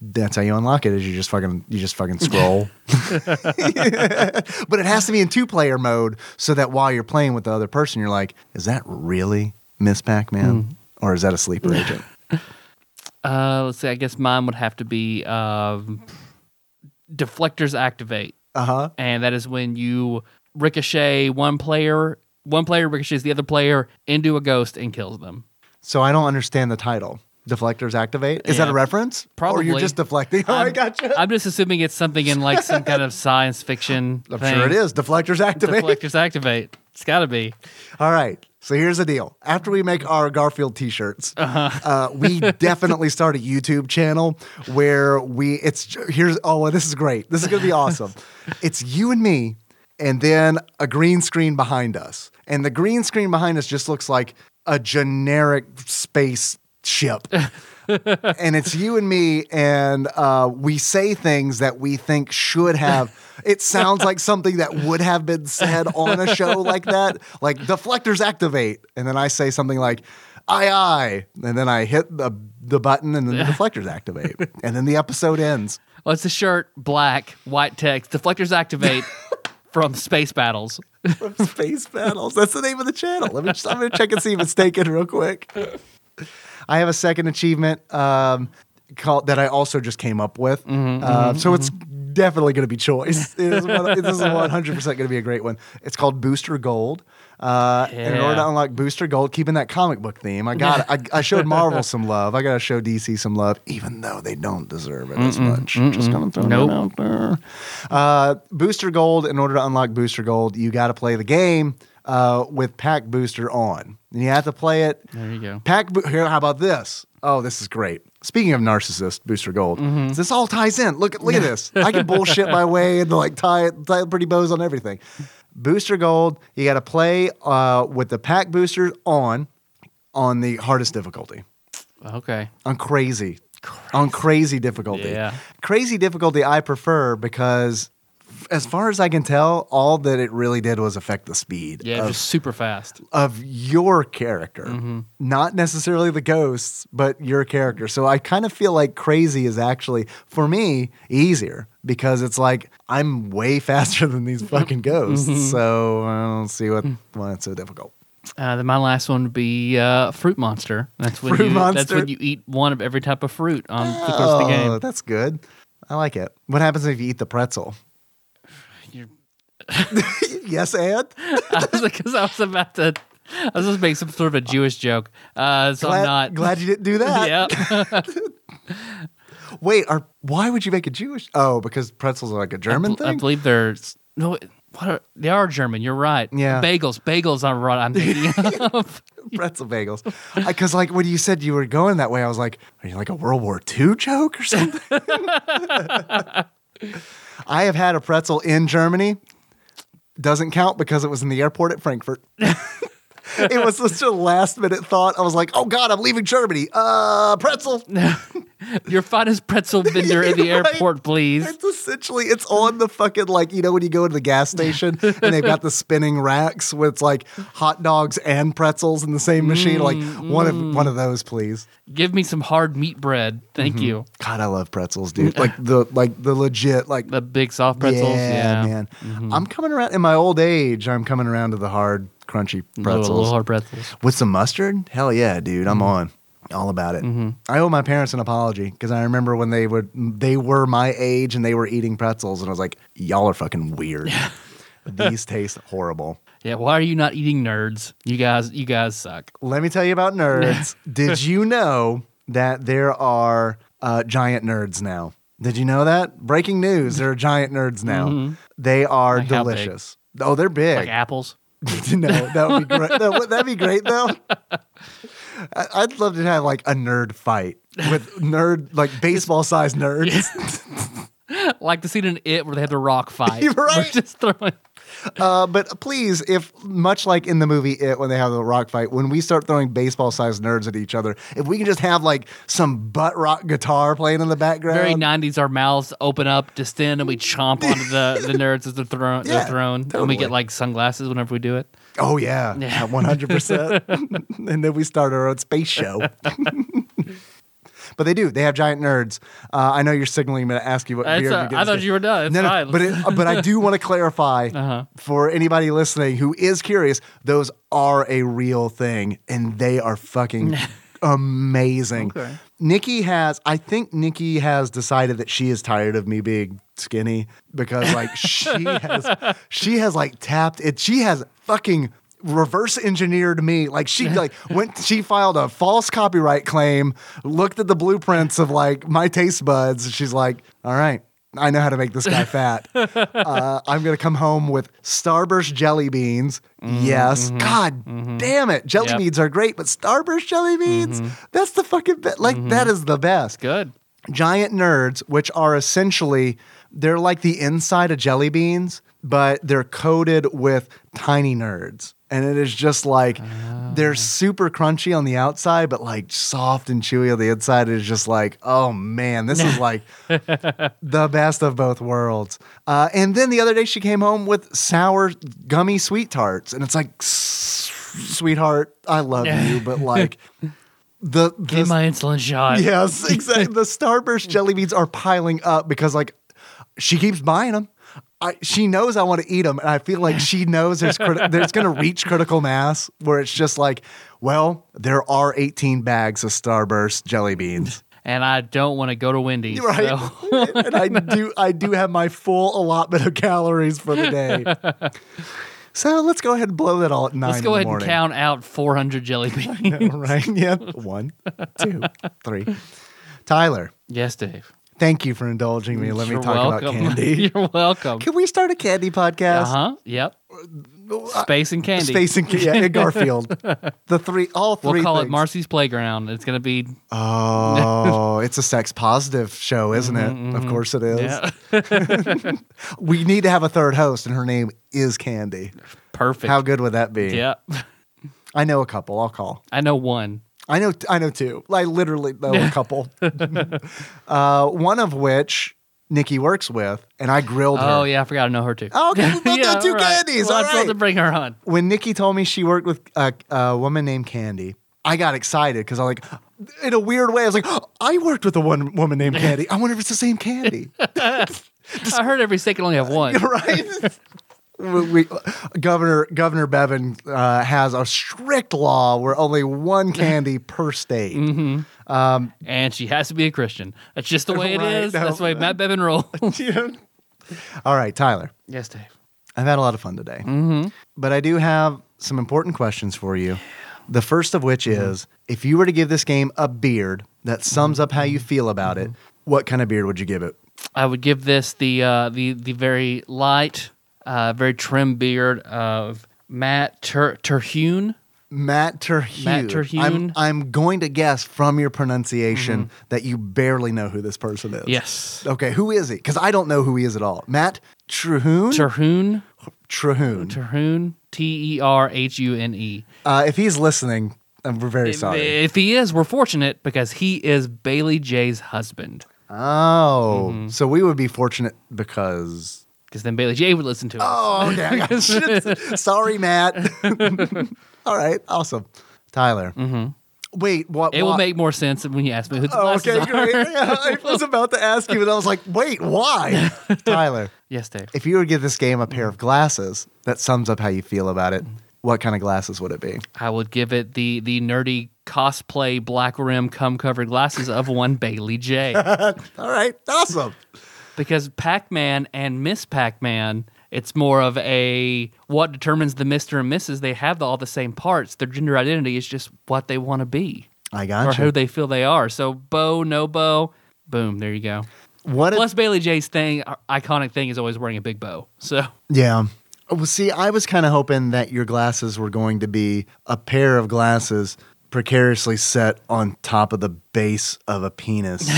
that's how you unlock it. Is you just fucking you just fucking scroll. but it has to be in two player mode so that while you're playing with the other person, you're like, is that really Miss Pac Man or is that a sleeper agent? Uh, let's see. I guess mine would have to be um, deflectors activate. Uh huh. and that is when you ricochet one player, one player ricochets the other player into a ghost and kills them. So I don't understand the title. Deflectors activate. Is that a reference? Probably. Or you're just deflecting. Oh, I I'm- gotcha. I'm just assuming it's something in like some kind of science fiction. I'm thing. sure it is. Deflectors activate. Deflectors activate. It's got to be. All right. So here's the deal. After we make our Garfield T-shirts, uh we definitely start a YouTube channel where we it's here's oh well, this is great. This is gonna be awesome. it's you and me, and then a green screen behind us, and the green screen behind us just looks like a generic space ship. and it's you and me, and uh, we say things that we think should have. It sounds like something that would have been said on a show like that, like deflectors activate, and then I say something like "aye aye," and then I hit the the button, and then the deflectors activate, and then the episode ends. Well, it's a shirt, black, white text. Deflectors activate from Space Battles. From Space Battles. That's the name of the channel. Let me just, I'm going to check and see if it's taken real quick. I have a second achievement um, called that I also just came up with. Mm-hmm, Uh, so it's definitely going to be choice. Is this is 100% going to be a great one. It's called Booster Gold. Uh, and In order to unlock Booster Gold, keeping that comic book theme, I got I, I showed Marvel some love. I got to show DC some love, even though they don't deserve it as much. Just gonna throw Nope. out there. Uh, Booster Gold. In order to unlock Booster Gold, you got to play the game uh, with Pac Booster on. And you have to play it. There you go. Pack. Bo- Here, how about this? Oh, this is great. Speaking of narcissist, Booster Gold, Mm-hmm. this all ties in. Look at look at this. I can bullshit my way and like tie tie pretty bows on everything. Booster Gold. You got to play uh, with the Pac Boosters on on the hardest difficulty Okay. on crazy, on crazy difficulty. Yeah. Crazy difficulty I prefer because as far as I can tell, all that it really did was affect the speed Yeah, of, just super fast. of your character. Mm-hmm. Not necessarily the ghosts, but your character. So I kind of feel like crazy is actually for me easier because it's like I'm way faster than these fucking ghosts. Mm-hmm. So I don't see what why it's so difficult. Uh, then my last one would be uh, Fruit Monster. That's when Fruit you, That's when you eat one of every type of fruit on the course of the Oh, game. that's good. I like it. What happens if you eat the pretzel? Yes, and Because I was about to, I was to make some sort of a Jewish joke. Uh, so glad, I'm not. glad you didn't do that. yeah. Wait, are, why would you make a Jewish? Oh, because pretzels are like a German I, bel- I believe they're no. What are, they are German. You're right. Yeah. Bagels. Bagels. I'm right. I'm thinking of. Pretzel bagels. Because like when you said you were going that way, I was like, are you like a World War II joke or something? I have had a pretzel in Germany. Doesn't count because it was in the airport at Frankfurt. it was such a last minute thought. I was like, oh God, I'm leaving Germany. Uh, pretzel. Your finest pretzel vendor in the airport, please. It's essentially it's on the fucking like you know when you go to the gas station and they've got the spinning racks with like hot dogs and pretzels in the same machine. Like one of one of those, please. Give me some hard meat bread. Thank Mm-hmm. you. God, I love pretzels, dude. Like the like the legit like The big soft pretzels. Yeah, Yeah, man. I'm coming around in my old age. I'm coming around to the hard, crunchy pretzels little hard pretzels. with some mustard. Hell yeah, dude. I'm mm-hmm. on. All about it. Mm-hmm. I owe my parents an apology because I remember when they would they were my age and they were eating pretzels and I was like, y'all are fucking weird. These taste horrible. Yeah. Why are you not eating nerds? You guys. You guys suck. Let me tell you about nerds. Did you know that there are uh, giant nerds now? Did you know that? Breaking news: there are giant nerds now. Mm-hmm. They are Like delicious. Oh, they're big. Like apples. no, that would be great. That would, that'd be great though. I'd love to have like a nerd fight with nerd, like baseball sized nerds. like the scene in It where they have the rock fight. Right. We're just throwing. Uh, but please, if much like in the movie It, when they have the rock fight, when we start throwing baseball sized nerds at each other, if we can just have like some butt rock guitar playing in the background, Very 90s, our mouths open up, distend, and we chomp onto the, the nerds as they're thrown. Yeah, they're thrown. And we get like sunglasses whenever we do it. Oh yeah, Yeah. one hundred percent. And then we start our own space show. But they do. They have giant nerds. Uh, I know you're signaling me to ask you what It's, beer. I thought you were done. No, no, but it, but I do want to clarify Uh-huh. for anybody listening who is curious. Those are a real thing, and they are fucking amazing. Okay. Nikki has, I think Nikki has decided that she is tired of me being skinny because like she has, she has like tapped it. She has fucking reverse engineered me. Like she like went, she filed a false copyright claim, looked at the blueprints of like my taste buds. And she's like, all right. I know how to make this guy fat. Uh, I'm gonna come home with Starburst jelly beans. Mm-hmm, yes, mm-hmm, God mm-hmm. damn it, jelly Yep. beans are great, but Starburst jelly beans—that's the fucking best. Like that is the best Good. giant nerds, which are essentially they're like the inside of jelly beans, but they're coated with tiny nerds. And it is just like they're super crunchy on the outside, but like soft and chewy on the inside. It is just like, oh man, this is like the best of both worlds. Uh, and then the other day she came home with sour gummy sweet tarts, and it's like, sweetheart, I love you, but like the the my insulin shot. Yes, exactly. the Starburst jelly beans are piling up because like she keeps buying them. I, she knows I want to eat them, and I feel like she knows there's criti- there's going to reach critical mass where it's just like, well, there are 18 bags of Starburst jelly beans, And I don't want to go to Wendy's. right? So. and I do I do have my full allotment of calories for the day. So let's go ahead and blow that all at nine. Let's go ahead and count out 400 jelly beans. right? Yeah, one, two, three. Tyler, yes, Dave. Thank you for indulging me. Let You're me talk welcome. about candy. You're welcome. Can we start a candy podcast? Uh-huh. Uh huh. Yep. Space and candy. Space and yeah, Garfield. the three, all 3 We'll call it. Marcy's Playground. It's going to be. Oh, it's a sex positive show, isn't it? Mm-hmm, of mm-hmm. course it is. Yeah. We need to have a third host, and her name is Candy. Perfect. How good would that be? Yeah. I know a couple. I'll call. I know one. I know. I know two. I literally know a couple. uh, one of which Nikki works with, and I grilled her. Oh, yeah. I forgot to know her too. Oh, okay, we both know two right. candies. Well, all love right. to bring her on. when Nikki told me she worked with a, a woman named Candy, I got excited because I like, in a weird way, I was like, I worked with a one woman named Candy. I wonder if it's the same Candy, I heard every state can only have one. right? We, we- Governor Governor Bevin uh, has a strict law where only one candy per state. and she has to be a Christian. That's just the way it Right, is. no. That's the way Matt Bevin rolls. All right, Tyler. yes, Dave. I've had a lot of fun today. Mm-hmm. But I do have some important questions for you. The first of which is if you were to give this game a beard that sums up how you feel about it, what kind of beard would you give it? I would give this the uh, the the very light, uh, very trim beard of Matt Ter- Terhune. Matt Terhune. Matt Terhune. I'm, I'm going to guess from your pronunciation that you barely know who this person is. Yes, Okay, who is he? Because I don't know who he is at all. Matt Terhune? Terhune. Terhune. Terhune. T E R H U N E. Uh, if he's listening, we're very sorry. If he is, we're fortunate because he is Bailey Jay's husband. Oh, Mm-hmm. so we would be fortunate because Because then Bailey Jay would listen to it. Oh, okay. I got. Sorry, Matt. All right, awesome. Tyler. Mm-hmm. Wait, what? it will make more sense when you ask me who the Oh, okay, great. Yeah, I was about to ask you, and I was like, wait, why? Tyler, yes, Dave. if you were to give this game a pair of glasses that sums up how you feel about it, what kind of glasses would it be? I would give it the the nerdy cosplay black rim cum covered glasses of one Bailey Jay. All right, awesome. Because Pac-Man and Miss Pac-Man, it's more of a what determines the Mister and Mrs. They have all the same parts. Their gender identity is just what they want to be I got or got who they feel they are. So bow, no bow, boom, there you go. What? Plus Bailey Jay's thing, uh, iconic thing is always wearing a big bow. So yeah. Well, see, I was kind of hoping that your glasses were going to be a pair of glasses precariously set on top of the base of a penis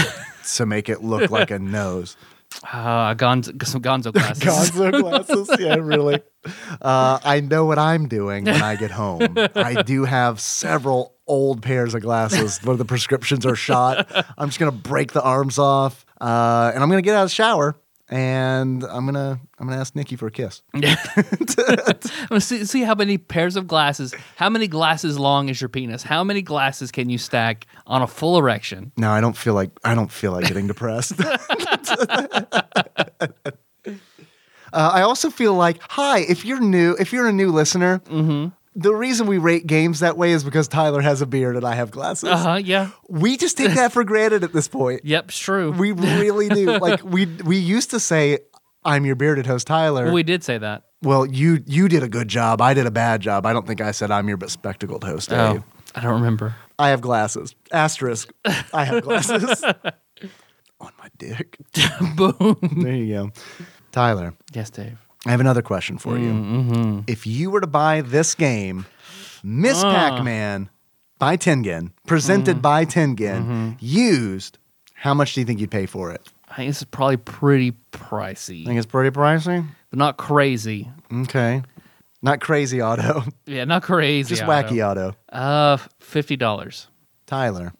to make it look like a nose. Uh, Gonzo, some Gonzo glasses. Gonzo glasses. Yeah, really. Uh, I know what I'm doing when I get home. I do have several old pairs of glasses where the prescriptions are shot. I'm just gonna break the arms off, uh, and I'm gonna get out of the shower, and I'm gonna I'm gonna ask Nikki for a kiss. See, see how many pairs of glasses, how many glasses long is your penis? How many glasses can you stack on a full erection? No, I don't feel like I don't feel like getting depressed. Uh, I also feel like, hi, if you're new, if you're a new listener, the reason we rate games that way is because Tyler has a beard and I have glasses. Uh huh. Yeah. We just take that for granted at this point. Yep. It's true. We really do. Like we we used to say, "I'm your bearded host, Tyler." we did say that. well, you you did a good job. I did a bad job. I don't think I said I'm your bespectacled host. Oh, Dave. I don't remember. I have glasses. Asterisk. I have glasses on my dick. Boom. There you go, Tyler. Yes, Dave. I have another question for you. Mm-hmm. If you were to buy this game, Miss Uh. Pac-Man by Tengen, presented by Tengen, Mm-hmm. used, how much do you think you'd pay for it? I think this is probably pretty pricey, I think it's pretty pricey. but not crazy. Okay. Not crazy Otto, Yeah, not crazy. just auto. wacky auto. Uh, fifty dollars. Tyler.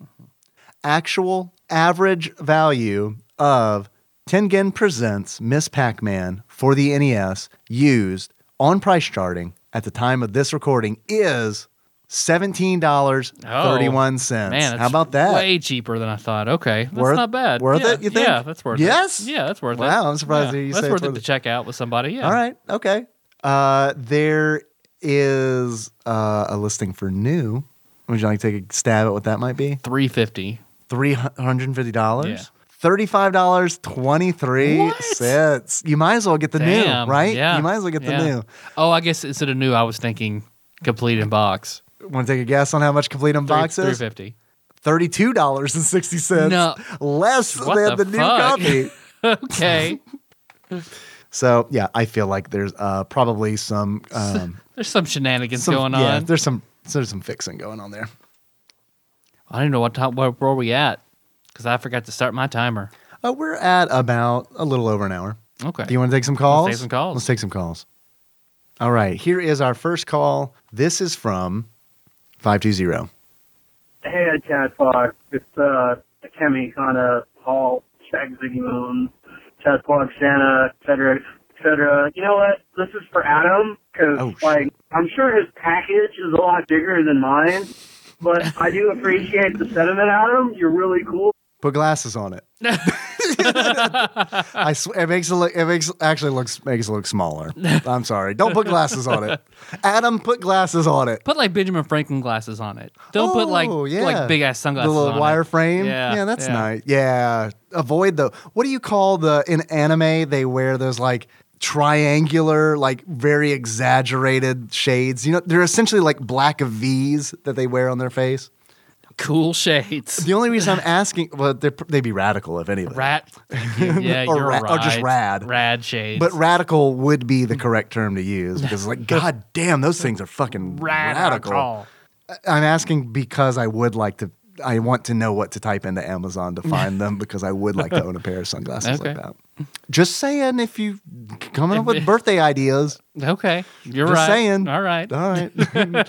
Actual average value of Tengen Presents Miss Pac Man for the NES used on price charting at the time of this recording is $17.31. Man, How about that? Way cheaper than I thought. Okay, that's Worth- not bad. worth yeah, it, you think? Yeah, that's worth Yes? it. Yes. Yeah, that's worth it. Wow, I'm surprised Yeah, that you That's say worth it worth to it. check out with somebody. Yeah. All right. Okay. Uh, there is uh, a listing for new. Would you like to take a stab at what that might be? Three fifty. Three hundred and fifty dollars. Yeah. Thirty-five dollars twenty-three You might as well get the Damn. new, right? Yeah. You might as well get Yeah. the new. Oh, I guess instead of new, I was thinking complete in box. Want to take a guess on how much complete in box Three is? fifty. Thirty-two dollars and sixty cents. No. less What than the the, new copy. Okay. So yeah, I feel like there's uh, probably some, um, There's some shenanigans some going yeah, on. there's some there's some fixing going on there. I don't know what time. Where, where are we at? Because I forgot to start my timer. Uh, we're at about a little over an hour. Okay. Do you want to take some calls? take some calls. Let's take some calls. All right, here is our first call. This is from 520. Hey, Chad Fox. It's uh, Kemi, Kana, Paul, Shag Ziggy Moon, Chad Fox, Santa, et cetera, et cetera. You know what? This is for Adam, because, Oh, shit. like, I'm sure his package is a lot bigger than mine, but I do appreciate the sentiment, Adam. You're really cool. Put glasses on it. I sw- it makes it look it makes actually looks makes it look smaller. I'm sorry. Don't put glasses on it. Adam, put glasses on it. Put like Benjamin Franklin glasses on it. Don't put like Oh, yeah. like big ass sunglasses on. The little on wire it. frame. Yeah, that's yeah. nice. Yeah. Avoid the what do you call the in anime they wear those like triangular, like very exaggerated shades. You know, they're essentially like black V's that they wear on their face. Cool shades. The only reason I'm asking, well, they'd be radical if anything. Rat. Thank you. Yeah, Or you're ra- right. or just rad. Rad shades. But radical would be the correct term to use because, like, god damn, those things are fucking radical. I'm asking because I would like to. I want to know what to type into Amazon to find them because I would like to own a pair of sunglasses like that. Just saying, if you coming up with birthday ideas, Okay, you're Just right. saying. All right. all right.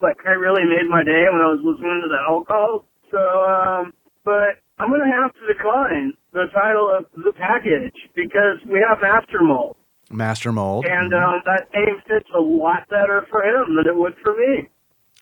Like, it really made my day when I was listening to the L call. So, um, but I'm going to have to decline the title of the package because we have Master Mold. Master mold. And um, that name fits a lot better for him than it would for me.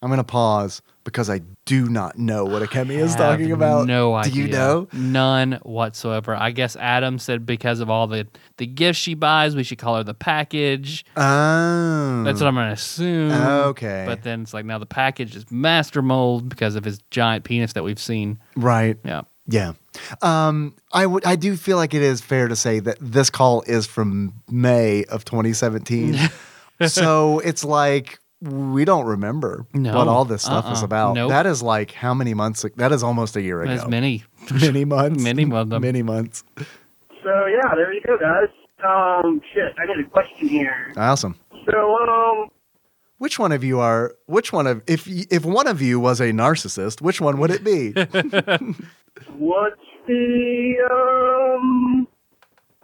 I'm gonna pause because I do not know what Akemi is talking about. No idea. Do you know? None whatsoever. I guess Adam said because of all the the gifts she buys, we should call her the package. Oh, That's what I'm gonna assume. Okay. But then it's like now the package is master mold because of his giant penis that we've seen. right. Yeah. Yeah. Um, I would. I do feel like it is fair to say that this call is from May of 2017. so it's like we don't remember No. what all this stuff is Uh-uh. about. Nope. That is like how many months? That is almost a year ago. There's many. many months. Many months. Many months. So yeah, there you go, guys. Um, shit, I got a question here. Awesome. So um, Which one of you are? Which one of if if one of you was a narcissist, which one would it be? what's the um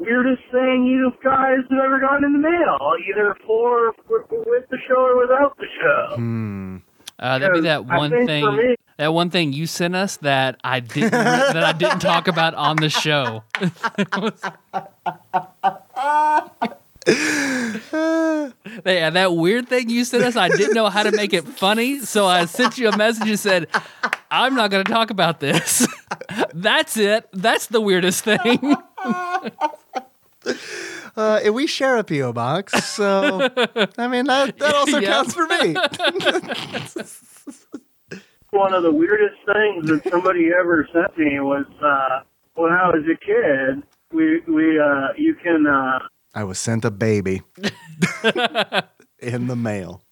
weirdest thing you guys have ever gotten in the mail, either for with the show or without the show? hmm. Uh, that'd be that one thing. me- That one thing you sent us that I didn't that I didn't talk about on the show. yeah, that weird thing you sent us, I didn't know how to make it funny, so I sent you a message and said, "I'm not going to talk about this." That's it. That's the weirdest thing. Uh, and we share a PO box, so I mean that that also Yeah. counts for me. One of the weirdest things that somebody ever sent me was uh, when I was a kid. We we uh, you can uh, I was sent a baby in the mail.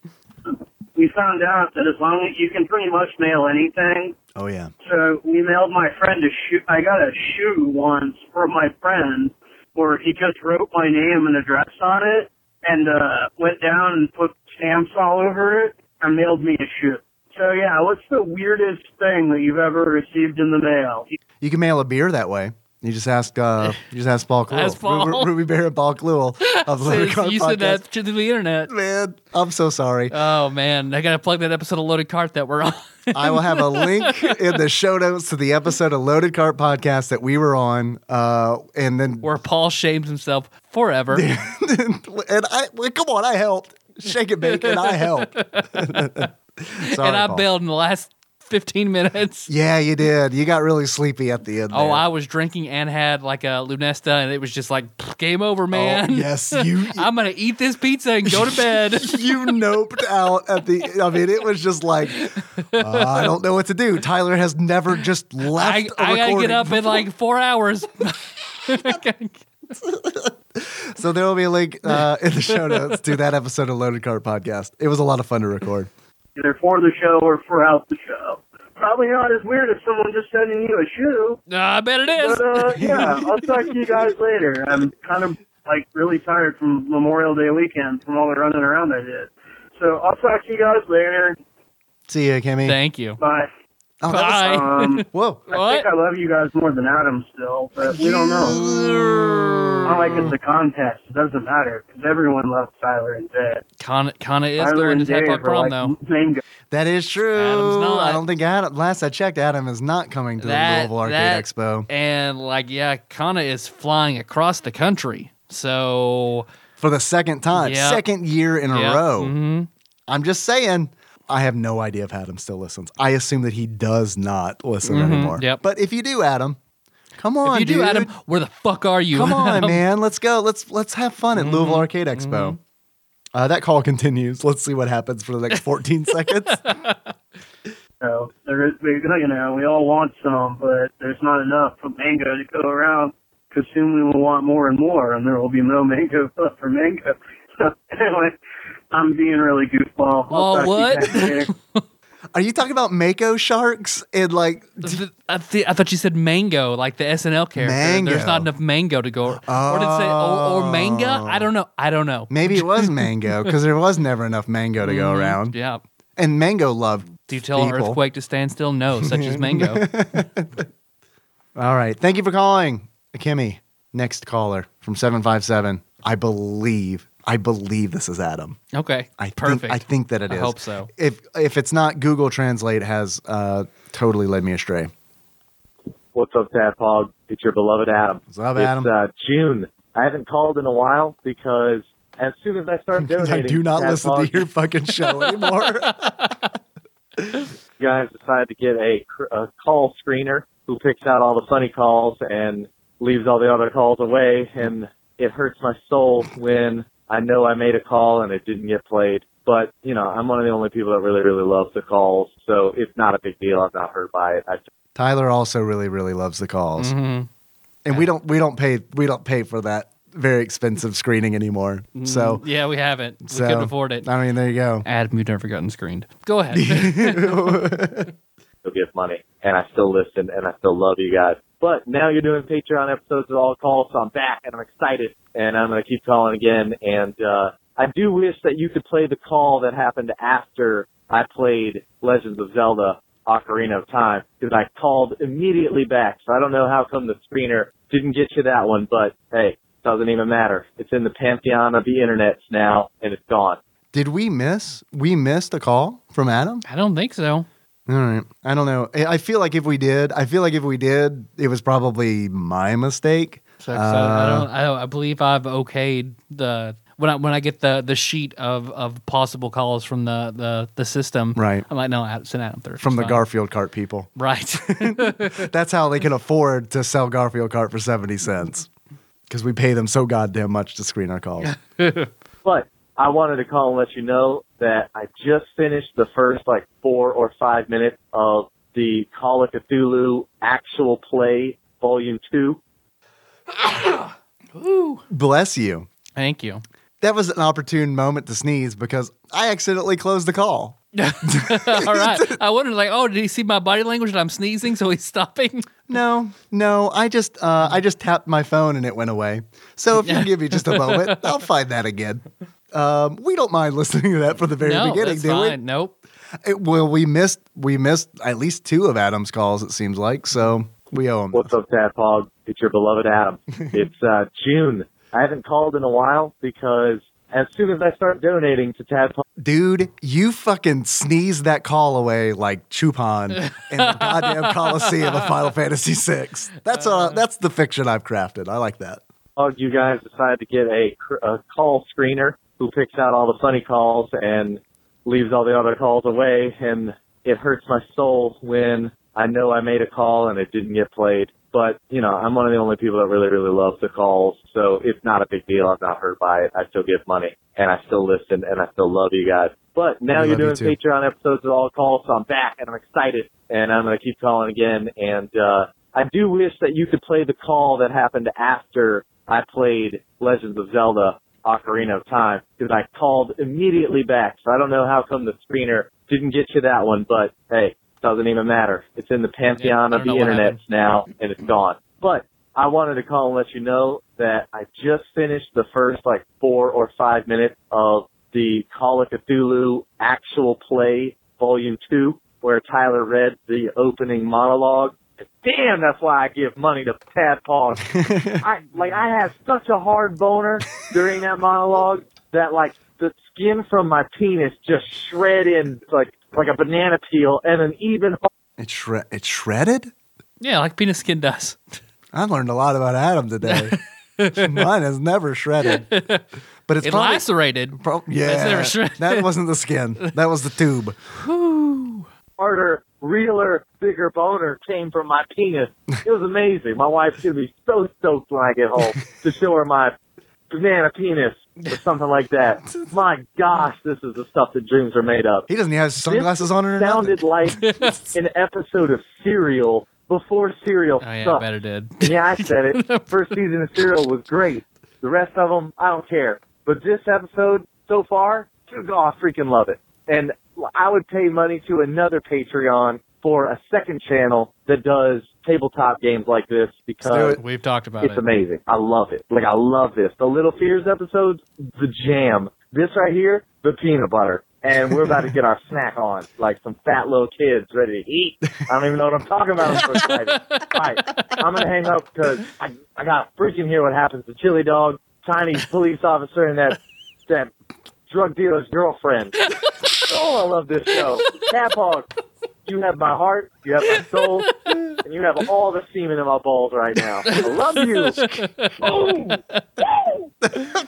we found out that as long as you can pretty much mail anything. Oh yeah. So we mailed my friend a shoe. I got a shoe once from my friend where he just wrote my name and address on it and uh, went down and put stamps all over it and mailed me a shoe. So yeah, what's the weirdest thing that you've ever received in the mail? You can mail a beer that way. You just ask. Uh, you just ask Paul Kluel. Ask Paul. Ru- Ruby Bear and Paul Kluel of the Loaded Cart you said that to the internet. Man, I'm so sorry. Oh man, I gotta plug that episode of Loaded Cart that we're on. I will have a link in the show notes to the episode of Loaded Cart Podcast that we were on, uh, and then where Paul shames himself forever. and I well, come on, I helped. Shake it, bake, and I helped. Sorry, and I Paul. bailed in the last 15 minutes. Yeah, you did. You got really sleepy at the end. Oh, there. I was drinking and had like a Lunesta, and it was just like game over, Oh, man. yes, you I'm gonna eat this pizza and go to bed. you noped out at the. I mean, it was just like uh, I don't know what to do. Tyler has never just left. I, I gotta get up in like four hours. So there will be a link uh, in the show notes to that episode of Loaded Cart Podcast. It was a lot of fun to record. Either for the show or throughout the show. Probably not as weird as someone just sending you a shoe. I bet it is. But uh, yeah, I'll talk to you guys later. I'm kind of like really tired from Memorial Day weekend from all the running around I did. So I'll talk to you guys later. See you, Kimmy. Thank you. Bye. Oh, that was- Bye. Um, whoa. I What? think I love you guys more than Adam still, but we don't know. Not like it's a contest. It doesn't matter because everyone loves Tyler and Dave. Kana, Kana is Tyler going and to Tech are Prom like though. main guys. That is true. Adam's not. I don't think Adam. Last I checked, Adam is not coming to That- the Louisville Arcade that- Expo And like, yeah, Kana is flying across the country. So for the second time, Yeah. second year in a yeah, row. mhm. I'm just saying. I have no idea if Adam still listens. I assume that he does not listen anymore. Mm-hmm. yep. But if you do, Adam, come on, If you do, dude. Adam, where the fuck are you? Come on, Adam? man. Let's go. Let's let's have fun at Mm-hmm. Louisville Arcade Expo. Uh, that call continues. Let's see what happens for the next 14 seconds. So there is, we, you know, we all want some, but there's not enough of mango to go around. Because soon we will want more and more, and there will be no mango left for mango. So anyway, I'm being really goofball. I'll Oh, talk to you what? Are you talking about Mako sharks and like? Th- I, thought you said mango, like the SNL character. Mango. There's not enough mango to go. Or did it say or, or manga? I don't know. I don't know. Maybe it was mango because there was never enough mango to go around. Mm-hmm. Yeah. And mango loved. Do you tell an earthquake to stand still? No, such as mango. All right. Thank you for calling, Kimmy. Next caller from 757. I believe, I believe this is Adam. Okay. I Perfect. Think, I think that it I is. hope so. If if it's not, Google Translate has uh, totally led me astray. What's up, Tadpog? It's your beloved Adam. What's up, it's, Adam? uh, June. I haven't called in a while because as soon as I start donating, I do not to listen Tadpog, to your fucking show anymore. you guys decided to get a, a call screener who picks out all the funny calls and leaves all the other calls away, and it hurts my soul when I know I made a call and it didn't get played. But you know, I'm one of the only people that really, really loves the calls, so it's not a big deal. I'm not hurt by it. I Tyler also really, really loves the calls, Mhm. and we don't we don't pay we don't pay for that very expensive screening anymore. So, Yeah, we haven't. We so couldn't afford it. I mean, there you go. Adam, you've never gotten screened. Go ahead. still give money, and I still listen, and I still love you guys. But now you're doing Patreon episodes of all calls, so I'm back, and I'm excited, and I'm gonna keep calling again. And uh, I do wish that you could play the call that happened after I played Legends of Zelda: Ocarina of Time, because I called immediately back. So I don't know how come the screener didn't get you that one, but hey, doesn't even matter. It's in the pantheon of the internets now, and it's gone. Did we miss? We missed a call from Adam. I don't think so. All right. I don't know. I I feel like if we did, I feel like if we did, it was probably my mistake. So, so I Uh, don't. I, don't- I believe I've okayed the when I when I get the the sheet of, of possible calls from the, the, the system. Right. I'm like, no, Ad- send Adam third. From the fine. Garfield cart people. Right. That's how they can afford to sell Garfield cart for 70 cents. because we pay them so goddamn much to screen our calls. But I wanted to call and let you know that I just finished the first like four or five minutes of the Call of Cthulhu actual play volume two. Bless you. Thank you. That was an opportune moment to sneeze because I accidentally closed the call. All right. I wondered, like, oh, did he see my body language and I'm sneezing, so he's stopping? No, no, I just uh, I just tapped my phone and it went away. So if you give me just a moment, I'll find that again. Um, we don't mind listening to that from the very no, beginning, that's do fine. Nope. we? It- well, we missed we missed at least two of Adam's calls. It seems like so we owe him. What's up, Tadpog? It's your beloved Adam. it's uh, June. I haven't called in a while because as soon as I start donating to Tadpog, Dude, you fucking sneezed that call away like Chupon in the goddamn Coliseum of Final Fantasy VI. That's uh, that's the fiction I've crafted. I like that. you guys decided to get a, a call screener who picks out all the funny calls and leaves all the other calls away. And it hurts my soul when I know I made a call and it didn't get played. But, you know, I'm one of the only people that really, really loves the calls. So it's not a big deal. I'm not hurt by it. I still give money and I still listen and I still love you guys. But now you're doing you. Patreon episodes of all calls, so I'm back and I'm excited and I'm going to keep calling again. And, uh, I do wish that you could play the call that happened after I played Legends of Zelda Ocarina of Time because I called immediately back. So I don't know how come the screener didn't get you that one, but hey, doesn't even matter. It's in the pantheon Yeah, of the internet now and it's gone. But I wanted to call and let you know that I just finished the first like four or five minutes of the Call of Cthulhu actual play volume two where Tyler read the opening monologue. And Damn, that's why I give money to Tadpog. I like I had such a hard boner during that monologue that like the skin from my penis just shred in like like a banana peel and an even it shred it shredded. Yeah, like penis skin does. I learned a lot about Adam today. Mine is never shredded, but it's It probably, lacerated. pro- It's yeah. never shredded. that wasn't the skin. That was the tube. harder, realer, bigger boner came from my penis. It was amazing. My wife's gonna be so stoked when I get home to show her my banana penis or something like that. My gosh, this is the stuff that dreams are made of. He doesn't have sunglasses on or Sounded nothing. like an episode of Serial before Serial Oh, yeah, I sucked. bet it did. Yeah, I said it. First season of Serial was great. The rest of them, I don't care. But this episode so far, good God, I freaking love it. And I would pay money to another Patreon for a second channel that does tabletop games like this because. We've talked about it's it. It's amazing. I love it. Like I love this. The Little Fears episodes, the jam. This right here, the peanut butter. And we're about to get our snack on, like some fat little kids ready to eat. I don't even know what I'm talking about. I'm so excited. All right, I'm gonna hang up because I, I gotta freaking hear what happens to Chili Dog, Chinese police officer, and that that drug dealer's girlfriend. Oh, I love this show. Tadpog, you have my heart, you have my soul, and you have all the semen in my balls right now. I love you. Boom.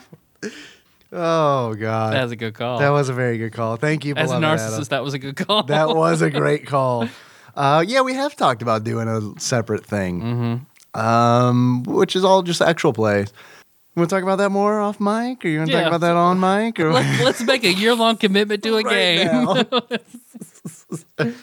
Oh god, That was a good call. that was a very good call. Thank you, As a narcissist, Adam. that was a good call. That was a great call. Uh, yeah, we have talked about doing a separate thing, Mm-hmm. um, which is all just actual plays. You want to talk about that more off mic, or you want to Yeah. talk about that on mic, or Let's, let's make a year long commitment to a Right game.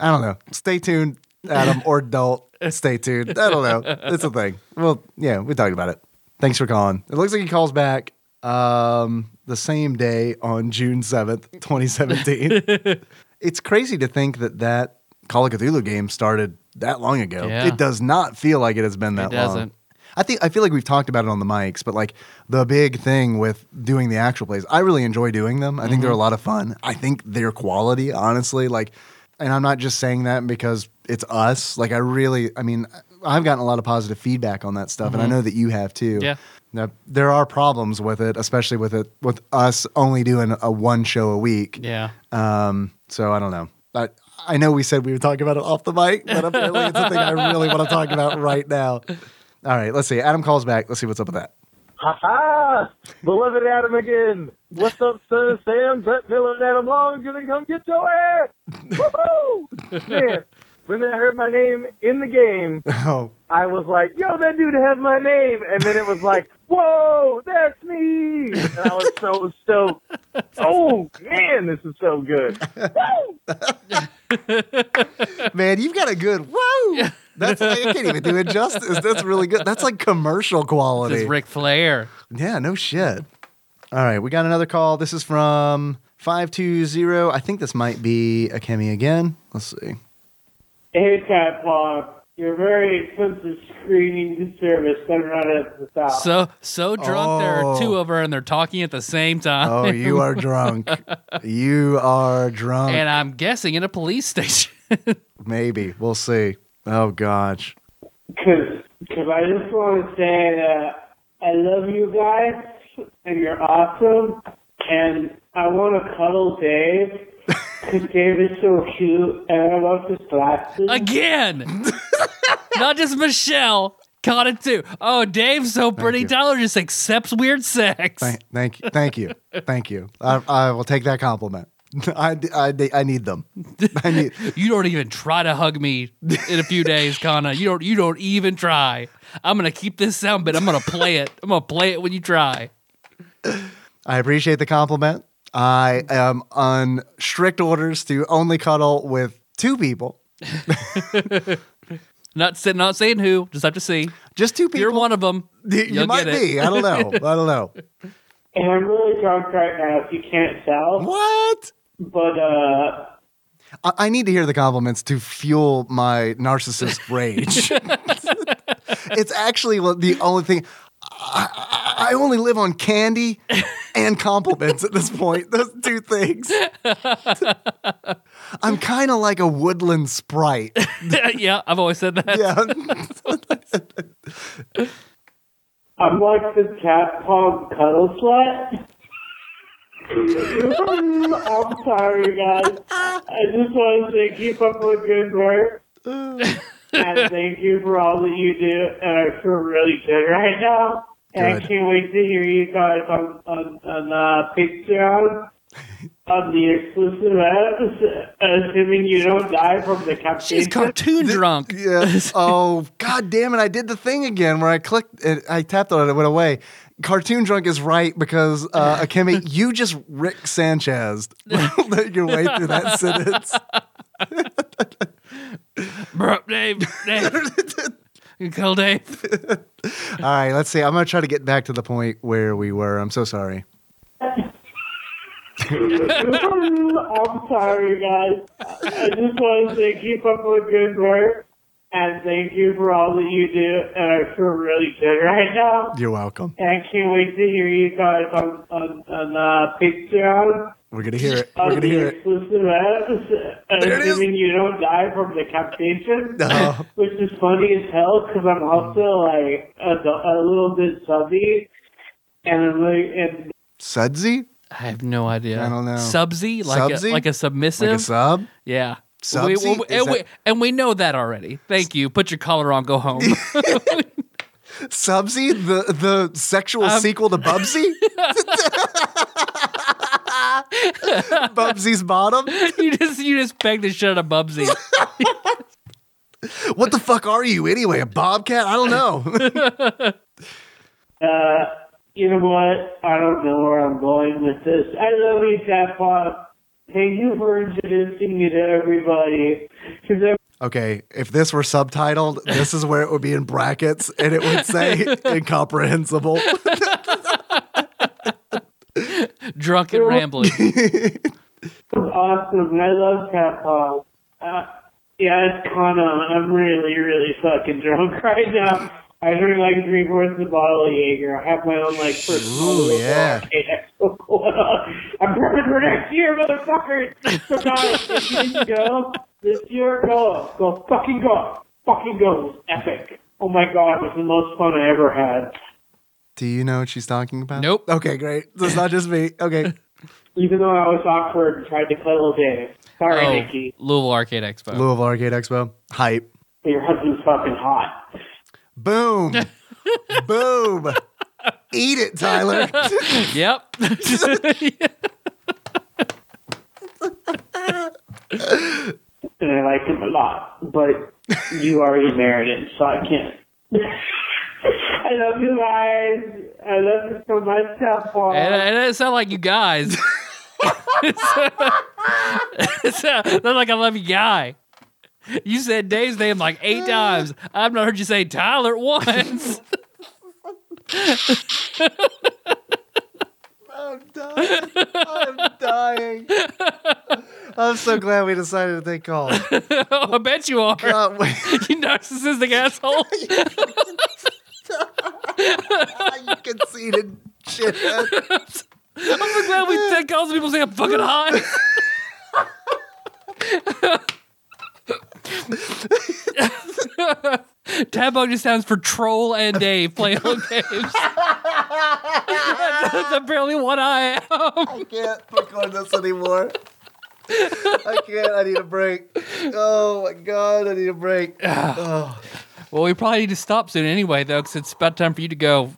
I don't know. Stay tuned, Adam, or don't stay tuned. I don't know. It's a thing. Well, yeah, we talked about it. Thanks for calling. It looks like he calls back um, the same day on June 7th, 2017. it's crazy to think that that Call of Cthulhu game started that long ago. Yeah. It does not feel like it has been that It long. I think I feel like we've talked about it on the mics, but like the big thing with doing the actual plays, I really enjoy doing them. I think they're a lot of fun. I think their quality, honestly, like, and I'm not just saying that because it's us. Like, I really, I mean, I've gotten a lot of positive feedback on that stuff, and I know that you have too. Yeah. Now, there are problems with it, especially with it with us only doing a one show a week. yeah. Um, so I don't know. I, I know we said we would talk about it off the mic, but apparently it's something I really want to talk about right now. All right, let's see. Adam calls back. Let's see what's up with that. Ha ha! Beloved Adam again. What's up, son of Sam? Brett Miller and Adam Long gonna come get your ass. Woohoo! Man, when I heard my name in the game, Oh, I was like, yo, that dude has my name. And then it was like, whoa, that's me. And I was so stoked. Oh, man, this is so good. man, you've got a good whoa. That's I can't even do it justice. That's really good. That's like commercial This quality. is Ric Flair. Yeah, no shit. All right, we got another call. This is from 520. I think this might be a Akemi again. Let's see. Hey, Cat Paw. Your very expensive screening service coming right at the top. So so drunk there are two oh. of her and they're talking at the same time. Oh, you are drunk. you are drunk. and I'm guessing in a police station. Maybe. We'll see. Oh, gosh. Because I just want to say that I love you guys, and you're awesome, and I want to cuddle Dave, because Dave is so cute, and I love his glasses. Again. Not just Michelle. Caught it too. Oh, Dave's so pretty. Tyler just accepts weird sex. Thank, thank you. Thank you. Thank you. I, I will take that compliment. I, I, I need them. I need. You don't even try to hug me in a few days, Kana. You don't. You don't even try. I'm gonna keep this sound bit. I'm gonna play it. I'm gonna play it when you try. I appreciate the compliment. I am on strict orders to only cuddle with two people. Not sa- not saying who. Just have to see. Just two people. You're one of them. You You'll might get it. be. I don't know. I don't know. And I'm really drunk right now, if you can't tell. What? But, uh, I, I need to hear the compliments to fuel my narcissist rage. it's actually what- the only thing. I, I I only live on candy and compliments at this point. Those two things. I'm kind of like a woodland sprite. yeah, I've always said that. Yeah. I'm like the cat paw cuddle slut. I'm sorry, guys. I just want to say keep up with good work. and thank you for all that you do. And I feel really good right now. And I Good. can't wait to hear you guys on, on, on uh, Patreon. On the exclusive episode, assuming you don't die from the captation. She's cartoon drunk. Yeah. Oh, god damn it. I did the thing again where I clicked it, I tapped on it, it went away. Cartoon drunk is right because uh Akemi, you just Rick Sanchez your way through that sentence. Bro, Dave, Dave. you kill Dave. All right, let's see. I'm gonna try to get back to the point where we were. I'm so sorry. I'm sorry, guys. I just want to say keep up with good work. And thank you for all that you do. And I feel really good right now. You're welcome. And I can't wait to hear you guys on, on, on uh, Patreon. We're gonna hear it. We're gonna hear it. exclusive episode. There it is. Assuming you don't die from decapitation. Oh. Which is funny as hell because I'm also like a, a little bit subby. And I'm like, and Sudsy? I have no idea. I don't know. Subsy, like Subsy? a like a submissive. Like a sub? yeah. Subsy? We- we- Is and, we, and we know that already. Thank you. Put your collar on. Go home. Subsy? The the sexual Um, sequel to Bubsy? Bubsy's bottom? you just you just begged the shit out of Bubsy. What the fuck are you anyway? A bobcat? I don't know. Uh, you know what? I don't know where I'm going with this. I love you, Cat Pop. Thank you for introducing me to everybody. Because okay, if this were subtitled, this is where it would be in brackets and it would say incomprehensible. Drunk and rambling. awesome. I love Cat Pop. Uh, yeah, it's kind of. I'm really, really fucking drunk right now. I drink like three fourths of a bottle of Jaeger. I have my own like personal Ooh, yeah. arcade expo going on. I'm prepping for next year, motherfuckers. So guys, if you didn't go this year, go, go, fucking go, fucking go. It was epic. Oh my god, it was the most fun I ever had. Do you know what she's talking about? Nope. Okay, great. So it's not just me. Okay. Even though I was awkward and tried to cuddle Dave. Sorry, Oh, Nikki. Louisville Arcade Expo. Louisville Arcade Expo. Hype. But your husband's fucking hot. Boom. Boom. Eat it, Tyler. Yep. And I like him. a lot, but you already married it, so I can't. I love you guys. I love you so much, Papa. And it doesn't sound like you guys. it sounds like I love you, guy. You said Dave's name like eight times. I've not heard you say Tyler once. I'm dying. I'm dying. I'm so glad we decided to take calls. I bet you are. Uh, wait, You narcissistic asshole. you conceited shithead. I'm so glad we take calls and people say I'm fucking hot. Tabog just stands for Troll and Dave playing on games. That's apparently what I am. I can't record this anymore. I can't. I need a break. Oh my god, I need a break. Oh. Well, we probably need to stop soon anyway, though, because it's about time for you to go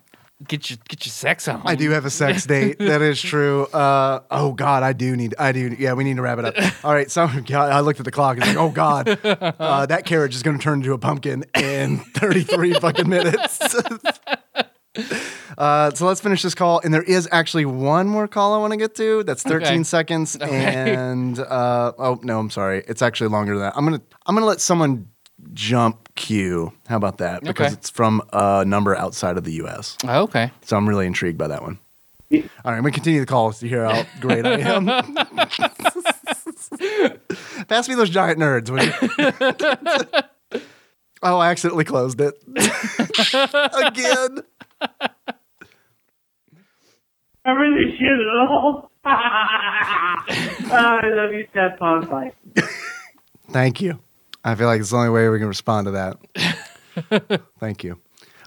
get your get your sex on. I do have a sex date. That is true. Uh, oh God, I do need. I do. Yeah, we need to wrap it up. All right. So I looked at the clock. It's like, oh God, uh, that carriage is going to turn into a pumpkin in 33 fucking minutes. Uh, so let's finish this call, and there is actually one more call I want to get to. That's 13 Okay. seconds, Okay. and uh, oh no, I'm sorry, it's actually longer than that. I'm gonna I'm gonna let someone jump Q. How about that? Because Okay. it's from a number outside of the U.S. Oh, okay. So I'm really intrigued by that one. All right, I'm gonna continue the calls to hear how great I am. Pass me those giant nerds, will you? oh, I accidentally closed it again. I really should at all. Oh, I love you, Papa. Bye. Thank you. I feel like it's the only way we can respond to that. Thank you.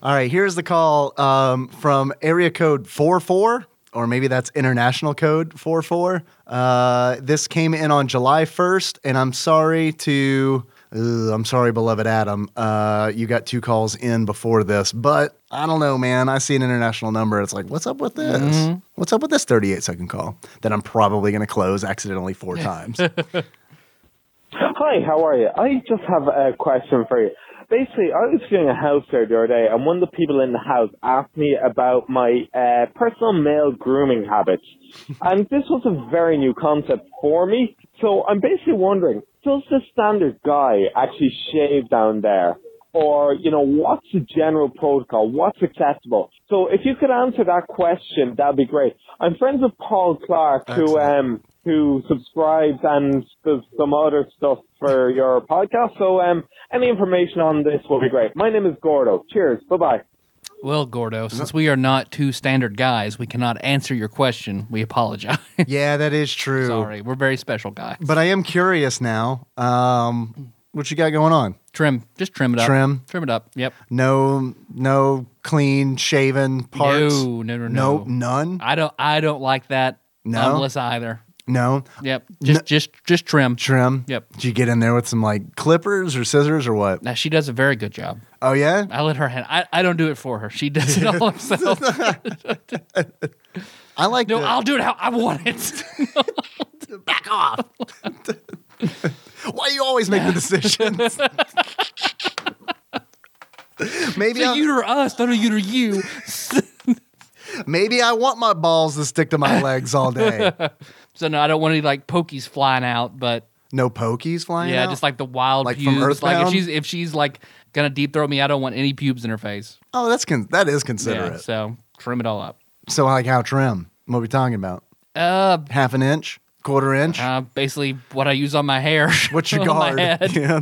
All right, here's the call um, from area code 44, or maybe that's international code 44. Uh, this came in on July 1st, and I'm sorry to. ugh, I'm sorry, beloved Adam. Uh, you got two calls in before this, but I don't know, man. I see an international number. It's like, what's up with this? What's up with this 38 second call that I'm probably going to close accidentally four times? Hi, how are you? I just have a question for you. Basically, I was doing a house there the other day, and one of the people in the house asked me about my uh, personal male grooming habits. and this was a very new concept for me. So I'm basically wondering, does the standard guy actually shave down there? Or, you know, what's the general protocol? What's acceptable? So if you could answer that question, that'd be great. I'm friends with Paul Clark, who, um, who subscribes and does some other stuff for your podcast. So, um, any information on this will be great. My name is Gordo. Cheers. Bye bye. Well, Gordo, since we are not two standard guys, we cannot answer your question. We apologize. yeah, that is true. Sorry, we're very special guys. But I am curious now. Um, what you got going on? Trim, just trim it up. Trim? trim it up. Yep. No, no clean shaven parts. No, no, no, no. Nope, none. I don't. I don't like that. No? Unless either. No Yep. Just, just, just trim. trim. Yep. Did you get in there with some like clippers or scissors or what? Now she does a very good job. Oh yeah. I let her hand. I, I don't do it for her. She does it all herself. I like. no, the- I'll do it how I want it. back off. Why do you always make the decisions? maybe I, you or us, not a you or you. maybe I want my balls to stick to my legs all day. So no, I don't want any like pokies flying out, but No pokies flying yeah, out? just like the wild Like from pubes. Like if she's if she's like gonna deep throw me, I don't want any pubes in her face. oh, that's con- that is Yeah, considerate. so trim it all up. So like how trim? What are we talking about? Uh, Half an inch, quarter inch. uh basically what I use on my hair. What's your on guard? Yeah.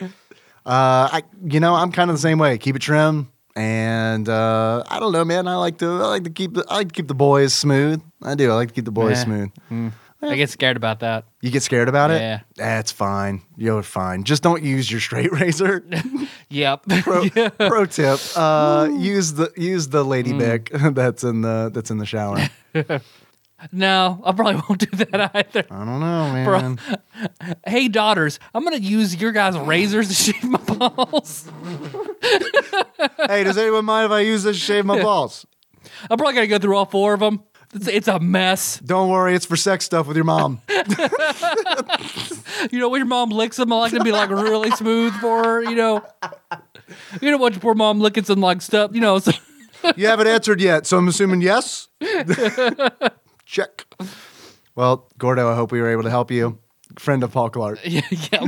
uh, I you know I'm kind of the same way. Keep it trim, and uh, I don't know, man. I like to I like to keep the I like to keep the boys smooth. I do. I like to keep the boys Nah. smooth. I get scared about that. You get scared about it? Yeah. That's fine. You're fine. Just don't use your straight razor. Yep. Pro, Yeah. pro tip: uh, use the use the lady Mm. bic that's in the that's in the shower. No, I probably won't do that either. I don't know, Bro. man. Hey, daughters, I'm gonna use your guys' razors to shave my balls. hey, does anyone mind if I use this to shave my balls? I'm probably gonna go through all four of them. It's, it's a mess. Don't worry, it's for sex stuff with your mom. You know, when your mom licks them, I like to be like really smooth for her. You know, you don't want your poor mom licking some like stuff. You know, so, you haven't answered yet, so I'm assuming yes. Check. Well, Gordo, I hope we were able to help you. Friend of Paul Clark. yeah. yeah.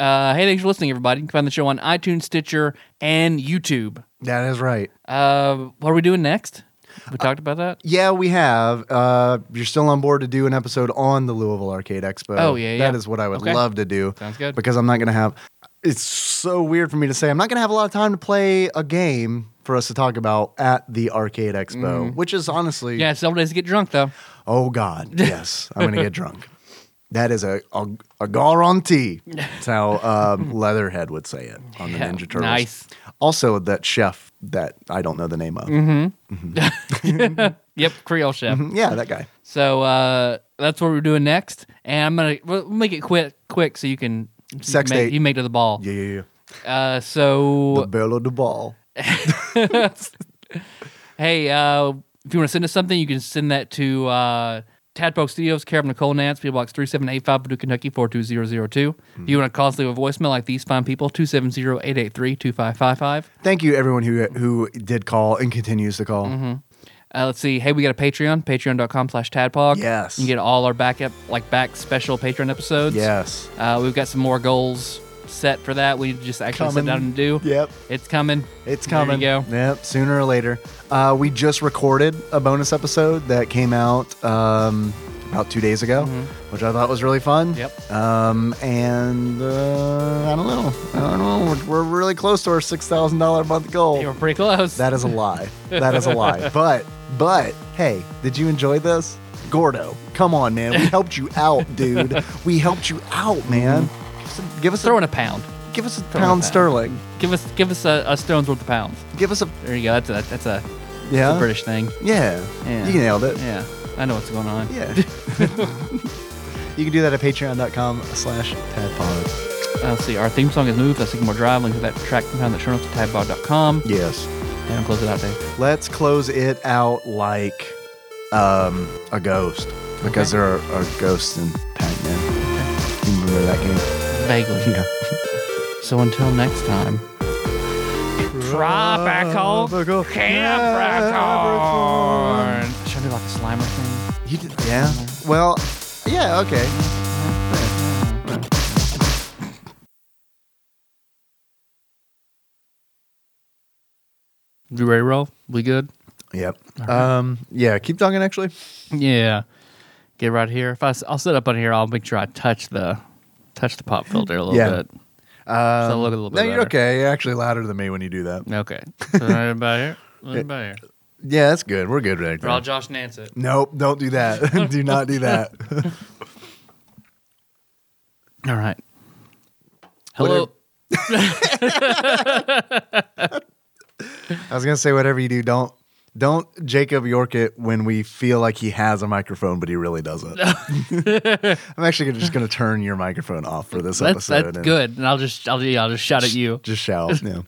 Uh, hey, thanks for listening, everybody. You can find the show on iTunes, Stitcher, and YouTube. That is right. Uh, what are we doing next? We talked about that. Yeah, we have. Uh, you're still on board to do an episode on the Louisville Arcade Expo. Oh, yeah, That yeah. is what I would Okay. love to do. Sounds good. Because I'm not going to have. It's so weird for me to say. I'm not going to have a lot of time to play a game for us to talk about at the Arcade Expo, which is honestly. Mm-hmm. Yeah, several days to get drunk though. Oh God, yes, I'm gonna get drunk. That is a a, a guarantee. That's how um, Leatherhead would say it on the Yeah, Ninja Turtles. nice. Also, that chef that I don't know the name of. Mm-hmm. Yep, Creole chef. Yeah, that guy. So uh, that's what we're doing next, and I'm gonna we'll make it quick, quick, so you can you Sex can make, date. You make to the ball. Yeah, yeah, yeah. Uh, so The so of the Ball. hey, uh, if you want to send us something, you can send that to uh, Tadpole Studios, care of Nicole Nance, PO Box 3785, Paducah, Kentucky 42002. If you want to call us, leave a voicemail like these fine people, 270-883-2555. Thank you, everyone who who did call and continues to call. Uh, let's see. Hey, we got a Patreon, patreon.com slash tadpog. Yes. You can get all our backup, like back special Patreon episodes. Yes. Uh, we've got some more goals set for that. We just actually Coming. sit down and do. Yep. It's coming. It's coming. There you go. Yep, sooner or later. Uh, we just recorded a bonus episode that came out um, about two days ago, which I thought was really fun. Mm-hmm. Yep. Um, and uh, I don't know. I don't know. We're, we're really close to our six thousand dollar a month goal. We're pretty close. That is a lie. That is a lie. But but hey, did you enjoy this? Gordo, come on, man. We helped you out, dude. We helped you out, man. Give us a, give us Throw a, in a pound. give us a pound pound. sterling. Give us give us a, a stone's worth of pounds. Give us a There you go. That's a that's a, yeah. that's a British thing. Yeah. Yeah. You nailed it. Yeah, I know what's going on. Yeah. you can do that at patreon.com slash tadpog. Uh, let's see. Our theme song is "Move." That's Sycamore Drive. Link to that track can find in the show notes at tadpog.com. Yes. And I'll close it out, Dave. Let's close it out like um, a ghost. Because Okay. there are, are ghosts in Pac-Man. You remember that game? Vaguely. Yeah. So until next time. Tropical Capricorn. Should I do like a Slimer thing? You did, yeah. Well, yeah, okay. You ready to roll? We good? Yep. Um, yeah, keep talking actually. Yeah. Get right here. If I, will sit up on here, I'll make sure I touch the touch the pop filter a little Yeah. bit. Um, So look a little bit No, you're better. okay. You're actually louder than me when you do that. Okay. So right about here. Right about here. Yeah, that's good. We're good right Or I'll there. Josh Nance it. Nope, don't do that. do not do that. All right. Hello. I was gonna say whatever you do, don't don't Jacob York it when we feel like he has a microphone, but he really doesn't. I'm actually just gonna turn your microphone off for this That's episode. that's and good. And I'll just I'll yeah, I'll just shout at you. Just shout. Yeah.